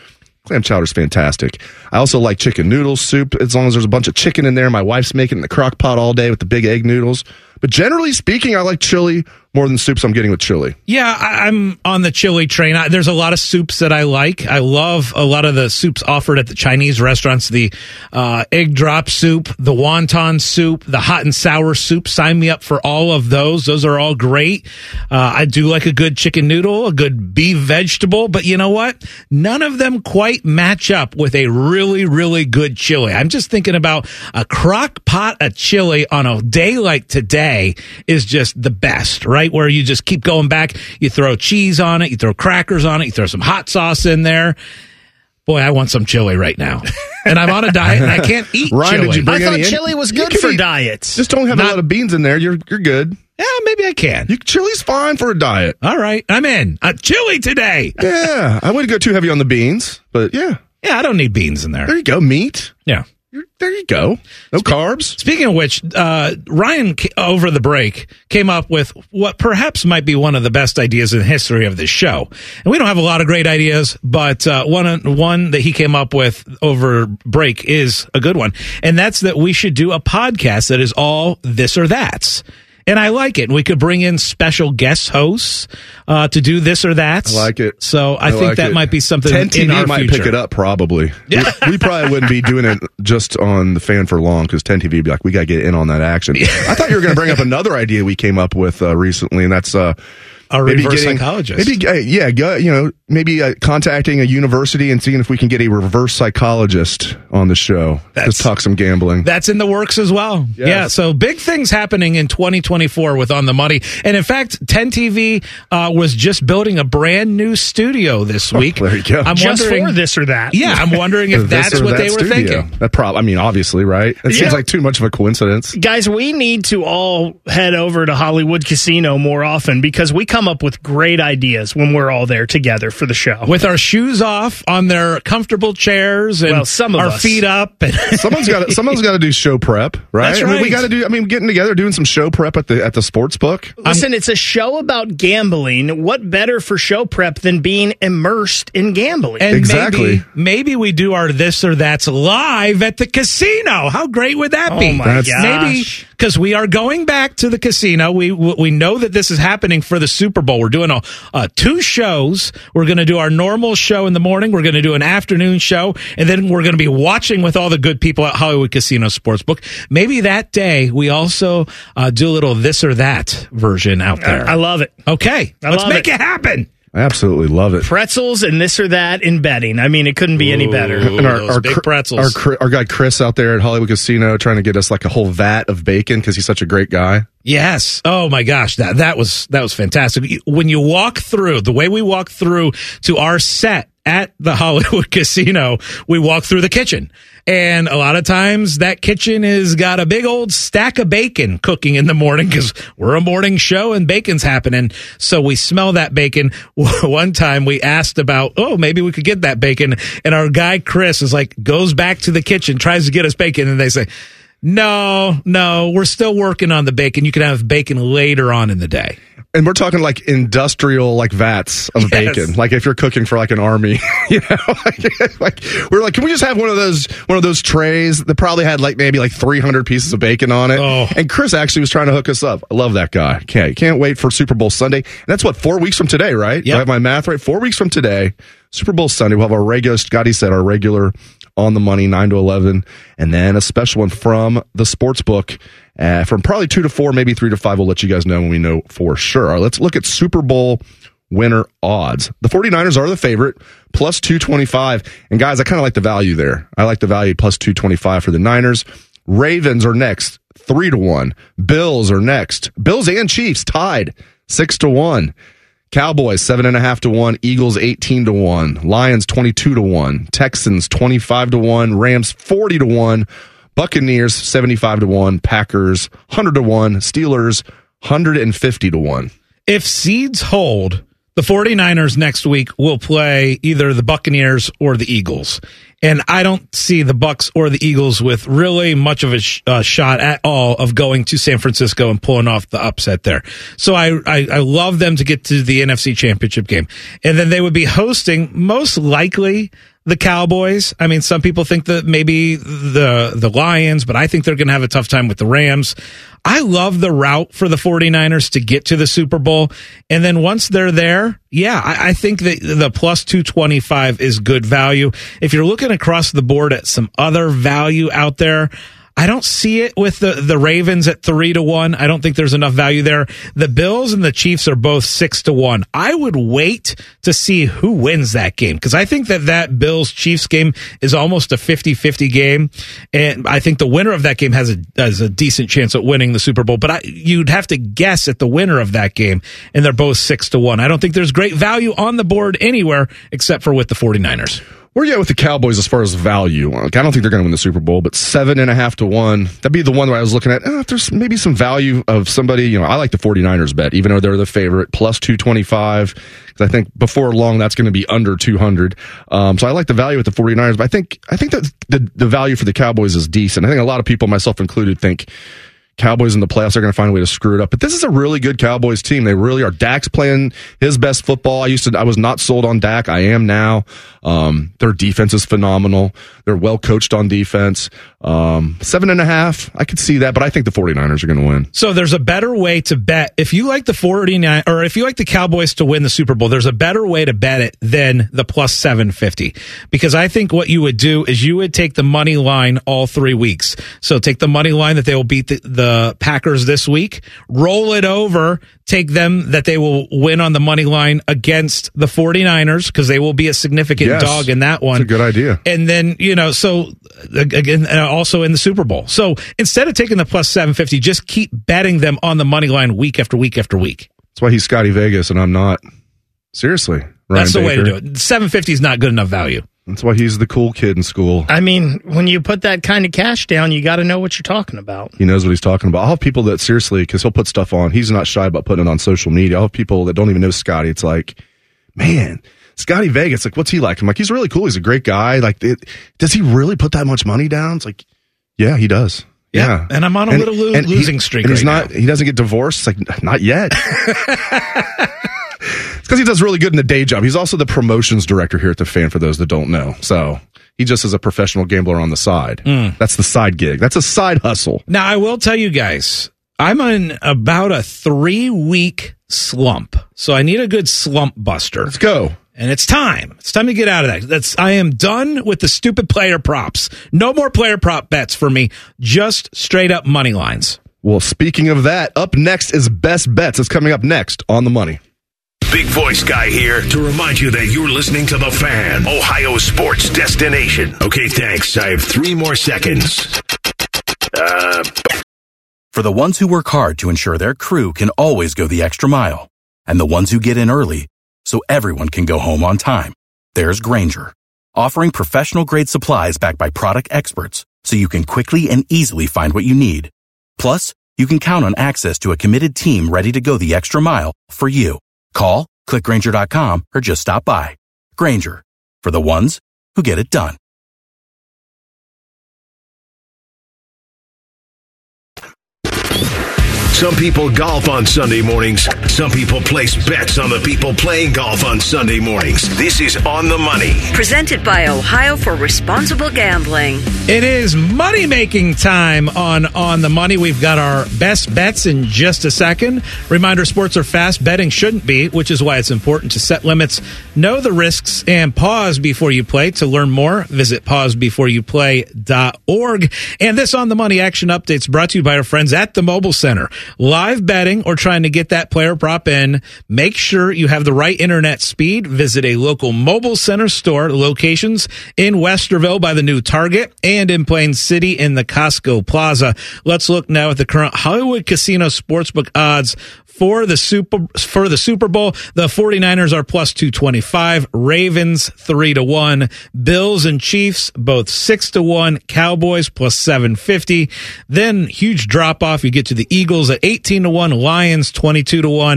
clam chowder is fantastic. I also like chicken noodle soup as long as there's a bunch of chicken in there. My wife's making it in the crock pot all day with the big egg noodles. But generally speaking, I like chili more than soups I'm getting with chili. Yeah, I, I'm on the chili train. I, there's a lot of soups that I like. I love a lot of the soups offered at the Chinese restaurants. The uh, egg drop soup, the wonton soup, the hot and sour soup. Sign me up for all of those. Those are all great. Uh, I do like a good chicken noodle, a good beef vegetable, but you know what? None of them quite match up with a really, really good chili. I'm just thinking about a crock pot of chili on a day like today is just the best, right? Where you just keep going back. You throw cheese on it, you throw crackers on it, you throw some hot sauce in there. Boy, I want some chili right now. And I'm on a diet and I can't eat Ryan, chili. did you bring I thought any in? chili was You good can for eat- diets. Just don't have a lot of beans in there. You're you're good. Yeah, maybe I can. You, chili's fine for a diet. All right, I'm in. Uh, chili today. Yeah, I wouldn't go too heavy on the beans, but yeah. Yeah, I don't need beans in there. There you go. Meat. Yeah. There you go. No carbs. Speaking of which, uh, Ryan over the break came up with what perhaps might be one of the best ideas in the history of this show. And we don't have a lot of great ideas, but uh, one one that he came up with over break is a good one, and that's that we should do a podcast that is all this or that's. And I like it. We could bring in special guest hosts uh, to do this or that. I like it. So I, think like that it. might be something 10 TV might future. pick it up probably. We, we probably wouldn't be doing it just on the fan for long because 10 TV would be like, we got to get in on that action. I thought you were going to bring up another idea we came up with uh, recently, and that's uh, a reverse psychologist. Maybe, uh, yeah, you know, maybe uh, contacting a university and seeing if we can get a reverse psychologist on the show. That's- Just talk some gambling. That's in the works as well. Yes. Yeah. So big things happening in 2024 with On the Money. And in fact, 10 TV uh, was just building a brand new studio this week. there you go. I'm Just wondering, for this or that. Yeah. I'm wondering if that's what that they were thinking. That prob- I mean, obviously, right? It seems like too much of a coincidence. Guys, we need to all head over to Hollywood Casino more often because we come up with great ideas when we're all there together for the show. With our shoes off on their comfortable chairs and Well, some of our us. feet up. And Someone's got someone's got to do show prep, right? That's I mean, we got to do. I mean, getting together, doing some show prep at the at the sports book. Listen, it's a show about gambling. What better for show prep than being immersed in gambling? And Exactly. maybe, maybe we do our this or that's live at the casino. How great would that oh be? Oh my That's- gosh. Maybe because we are going back to the casino. We we know that this is happening for the Super Bowl. We're doing a, uh, two shows. We're going to do our normal show in the morning. We're going to do an afternoon show, and then we're going to be watching with all the good people at Hollywood Casino Sportsbook. Maybe that day we also uh, do a little this or that version out there. I love it. okay, I let's make it. it happen. I absolutely love it. Pretzels and this or that in betting. I mean, it couldn't be any better. Ooh, And our, those our, big pretzels. our our guy Chris out there at Hollywood Casino trying to get us like a whole vat of bacon because he's such a great guy. Yes. Oh my gosh, that that was that was fantastic. When you walk through the way we walk through to our set at the Hollywood Casino, we walk through the kitchen. And a lot of times that kitchen has got a big old stack of bacon cooking in the morning because we're a morning show and bacon's happening. So we smell that bacon. One time we asked about, oh, maybe we could get that bacon. And our guy Chris is like, goes back to the kitchen, tries to get us bacon. And they say, no, no, we're still working on the bacon. You can have bacon later on in the day. And we're talking like industrial like vats of Yes. bacon. Like if you're cooking for like an army, you know, like, like we're like, can we just have one of those one of those trays that probably had like maybe like 300 pieces of bacon on it? Oh. And Chris actually was trying to hook us up. I love that guy. Can't can't wait for Super Bowl Sunday. And that's what four weeks from today, right? Have my math right? Four weeks from today, Super Bowl Sunday. We'll have our regular. Scotty said our regular on the money nine to eleven, and then a special one from the sports book uh, from probably two to four, maybe three to five. We'll let you guys know when we know for sure. All right, let's look at Super Bowl winner odds. The 49ers are the favorite, plus 225. And guys, I kind of like the value there. I like the value plus 225 for the Niners. Ravens are next, three to one. Bills are next. Bills and Chiefs tied, six to one. Cowboys seven and a half to one, Eagles eighteen to one, Lions twenty two to one, Texans twenty five to one, Rams forty to one, Buccaneers seventy five to one, Packers hundred to one, Steelers hundred and fifty to one. If seeds hold, the 49ers next week will play either the Buccaneers or the Eagles. And I don't see the Bucks or the Eagles with really much of a sh- uh, shot at all of going to San Francisco and pulling off the upset there. So I, I, I love them to get to the NFC championship game. And then they would be hosting most likely the Cowboys. I mean, some people think that maybe the the Lions, but I think they're going to have a tough time with the Rams. I love the route for the 49ers to get to the Super Bowl. And then once they're there, yeah, I, I think that the plus 225 is good value. If you're looking across the board at some other value out there, I don't see it with the, the Ravens at three to one. I don't think there's enough value there. The Bills and the Chiefs are both six to one. I would wait to see who wins that game because I think that that Bills Chiefs game is almost a 50 50 game. And I think the winner of that game has a, has a decent chance at winning the Super Bowl. But I, you'd have to guess at the winner of that game. And they're both six to one. I don't think there's great value on the board anywhere except for with the 49ers. Where you at with the Cowboys as far as value? Like, I don't think they're going to win the Super Bowl, but seven and a half to one. That'd be the one where I was looking at. Eh, if there's maybe some value of somebody, you know, I like the 49ers bet, even though they're the favorite, plus 225. Because I think before long, that's going to be under 200. Um, so I like the value with the 49ers, but I think, I think that the, the value for the Cowboys is decent. I think a lot of people, myself included, think Cowboys in the playoffs are going to find a way to screw it up. But this is a really good Cowboys team. They really are. Dak's playing his best football. I used to, I was not sold on Dak. I am now. Um, their defense is phenomenal. They're well coached on defense. Um, seven and a half. I could see that, but I think the 49ers are going to win. So there's a better way to bet. If you like the 49 or if you like the Cowboys to win the Super Bowl, there's a better way to bet it than the plus 750. Because I think what you would do is you would take the money line all three weeks. So take the money line that they will beat the, the the Packers this week. Roll it over. Take them that they will win on the money line against the 49ers because they will be a significant Yes. dog in that one. Good idea. And then, you know, so again, uh, also in the Super Bowl. So instead of taking the plus 750, just keep betting them on the money line week after week after week. That's why he's Scotty Vegas and I'm not. Seriously. Ryan That's the way to do it. 750 is not good enough value. That's why he's the cool kid in school. I mean, when you put that kind of cash down, you got to know what you're talking about. He knows what he's talking about. I'll have people that seriously, because he'll put stuff on. He's not shy about putting it on social media. I'll have people that don't even know Scotty. It's like, man, Scotty Vegas, like, what's he like? I'm like, he's really cool. He's a great guy. Like, it, does he really put that much money down? It's like, yeah, he does. Yeah, Yeah. and I'm on a little lo- and he- losing streak And he's right not, he doesn't get divorced. It's like, not yet. it's because he does really good in the day job. He's also the promotions director here at the fan, for those that don't know. So he just is a professional gambler on the side. Mm. That's the side gig. That's a side hustle. Now, I will tell you guys, I'm in about a three week slump. So I need a good slump buster. Let's go. And it's time. It's time to get out of that. That's I am done with the stupid player props. No more player prop bets for me. Just straight up money lines. Well, speaking of that, up next is Best Bets. It's coming up next on the money. Big voice guy here to remind you that you're listening to The Fan, Ohio sports destination. Okay, thanks. I have three more seconds. Uh, For the ones who work hard to ensure their crew can always go the extra mile, and the ones who get in early so everyone can go home on time, there's Grainger, offering professional grade supplies backed by product experts so you can quickly and easily find what you need. Plus, you can count on access to a committed team ready to go the extra mile for you. Call, clickgrainger.com, or just stop by. Grainger, for the ones who get it done. some people golf on Sunday mornings. Some people place bets on the people playing golf on Sunday mornings. This is On the Money. Presented by Ohio for Responsible Gambling. It is money making time on on the money. We've got our best bets in just a second. Reminder: sports are fast. Betting shouldn't be, which is why it's important to set limits, know the risks, and pause before you play. To learn more, visit pausebeforeyouplay.org. And this on the money action updates brought to you by our friends at the Mobile Center. Live betting or trying to get that player prop in, make sure you have the right internet speed. Visit a local Mobile Center store locations in Westerville by the new Target and in Plain City in the Costco Plaza. Let's look now at the current Hollywood Casino Sportsbook odds for the Super for the Super Bowl. The 49ers are plus 225, Ravens 3 to 1, Bills and Chiefs both 6 to 1, Cowboys plus 750. Then huge drop off you get to the Eagles at 18 to 1, Lions 22 to 1,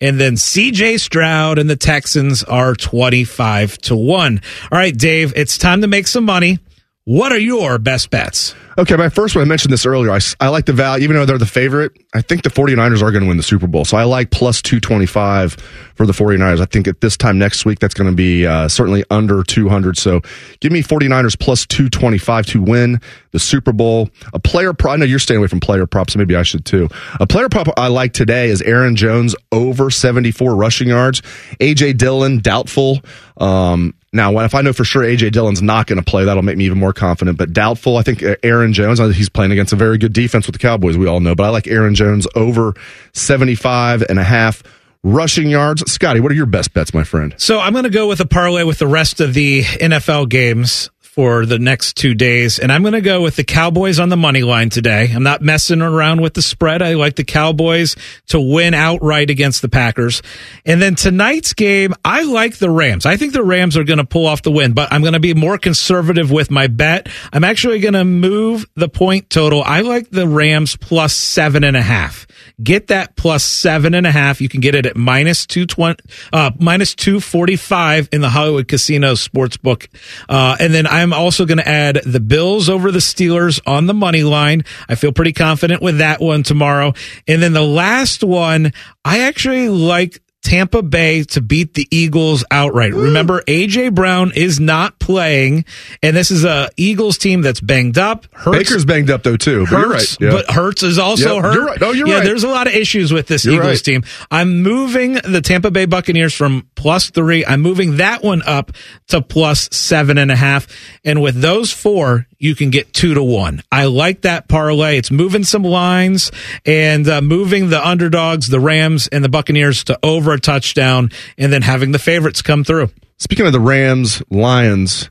and then CJ Stroud and the Texans are 25 to 1. All right, Dave, it's time to make some money. What are your best bets? Okay, my first one, I mentioned this earlier. I, I like the value, even though they're the favorite. I think the 49ers are going to win the Super Bowl. So I like plus 225 for the 49ers. I think at this time next week, that's going to be uh, certainly under 200. So give me 49ers plus 225 to win the Super Bowl. A player prop, I know you're staying away from player props, so maybe I should too. A player prop I like today is Aaron Jones over 74 rushing yards. AJ Dillon, doubtful. Um, now, if I know for sure AJ Dillon's not going to play, that'll make me even more confident. But doubtful. I think uh, Aaron Jones. He's playing against a very good defense with the Cowboys. We all know, but I like Aaron Jones over 75 and a half rushing yards. Scotty, what are your best bets, my friend? So I'm going to go with a parlay with the rest of the NFL games for the next two days, and I'm going to go with the Cowboys on the money line today. I'm not messing around with the spread. I like the Cowboys to win outright against the Packers. And then tonight's game, I like the Rams. I think the Rams are going to pull off the win, but I'm going to be more conservative with my bet. I'm actually going to move the point total. I like the Rams plus seven and a half. Get that plus seven and a half. You can get it at minus two twenty, uh, minus two forty five in the Hollywood Casino Sportsbook. Uh, and then I'm also going to add the Bills over the Steelers on the money line. I feel pretty confident with that one tomorrow. And then the last one, I actually like Tampa Bay to beat the Eagles outright. Remember, AJ Brown is not playing, and this is a Eagles team that's banged up. Hurts, Baker's banged up though too. But you're right. Yeah. but Hurts is also Yep, hurt. you're right. No, you're yeah, right. there's a lot of issues with this You're Eagles right. team. I'm moving the Tampa Bay Buccaneers from plus three. I'm moving that one up to plus seven and a half. And with those four, you can get two to one. I like that parlay. It's moving some lines and uh, moving the underdogs, the Rams and the Buccaneers to over a touchdown and then having the favorites come through. Speaking of the Rams, Lions,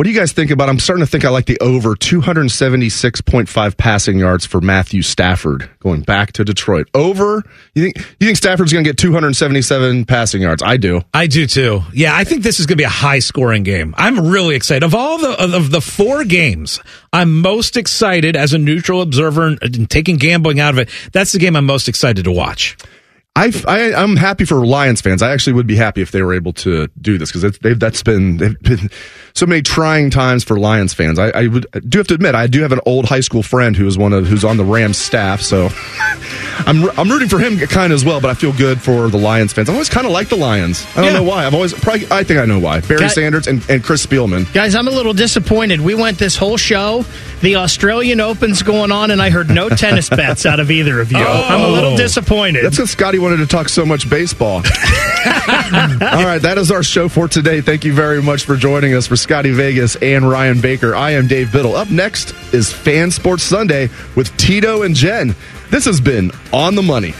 what do you guys think about? I'm starting to think I like the over 276.5 passing yards for Matthew Stafford going back to Detroit. Over? You think you think Stafford's going to get 277 passing yards? I do. I do too. Yeah, I think this is going to be a high scoring game. I'm really excited. Of all the of the four games, I'm most excited as a neutral observer and taking gambling out of it. That's the game I'm most excited to watch. I, I I'm happy for Lions fans. I actually would be happy if they were able to do this because they've that's been they've been so many trying times for Lions fans. I, I would I do have to admit I do have an old high school friend who is one of who's on the Rams staff, so I'm I'm rooting for him kind of as well. But I feel good for the Lions fans. I always kind of like the Lions. I don't Yeah. know why. I've always probably I think I know why. Barry Got- Sanders and, and Chris Spielman. Guys, I'm a little disappointed. We went this whole show. The Australian Open's going on, and I heard no tennis bets out of either of you. I'm a little oh. disappointed. That's because Scotty wanted to talk so much baseball. All right, that is our show for today. Thank you very much for joining us for Scotty Vegas and Ryan Baker. I am Dave Biddle. Up next is Fan Sports Sunday with Tito and Jen. This has been On the Money.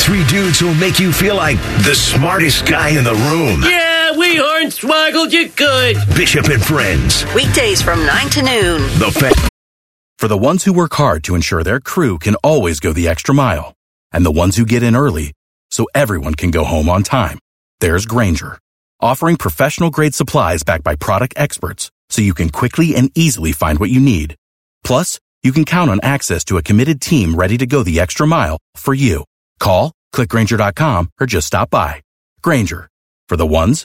Three dudes who'll make you feel like the smartest guy in the room. Yeah, we hornswoggled you good. Bishop and Friends. Weekdays from 9 to noon. The Fan. For the ones who work hard to ensure their crew can always go the extra mile, and the ones who get in early so everyone can go home on time, there's Grainger, offering professional grade supplies backed by product experts so you can quickly and easily find what you need. Plus, you can count on access to a committed team ready to go the extra mile for you. Call, clickgrainger.com, or just stop by. Grainger, for the ones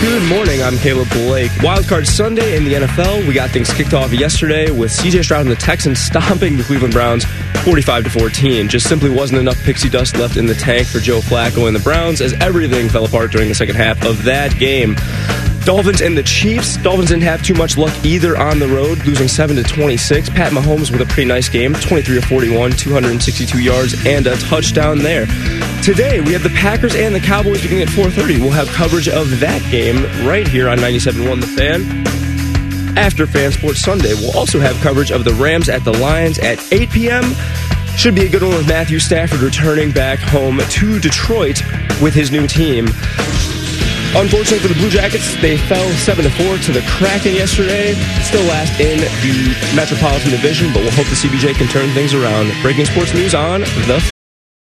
Good morning. I'm Caleb Blake. Wildcard Sunday in the NFL. We got things kicked off yesterday with CJ Stroud and the Texans stomping the Cleveland Browns 45 to 14. Just simply wasn't enough pixie dust left in the tank for Joe Flacco and the Browns as everything fell apart during the second half of that game. Dolphins and the Chiefs. Dolphins didn't have too much luck either on the road, losing 7 to 26. Pat Mahomes with a pretty nice game, 23 to 41, 262 yards and a touchdown there. Today we have the Packers and the Cowboys beginning at 4:30. We'll have coverage of that game right here on 97.1 The Fan. After Fan Sports Sunday, we'll also have coverage of the Rams at the Lions at 8 p.m. Should be a good one with Matthew Stafford returning back home to Detroit with his new team. Unfortunately for the Blue Jackets, they fell 7 to 4 to the Kraken yesterday. Still last in the Metropolitan Division, but we'll hope the CBJ can turn things around. Breaking sports news on the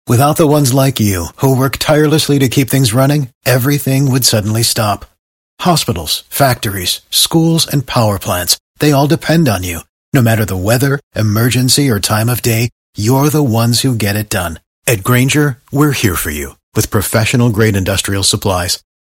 Without the ones like you, who work tirelessly to keep things running, everything would suddenly stop. Hospitals, factories, schools, and power plants, they all depend on you. No matter the weather, emergency, or time of day, you're the ones who get it done. At Grainger, we're here for you with professional grade industrial supplies.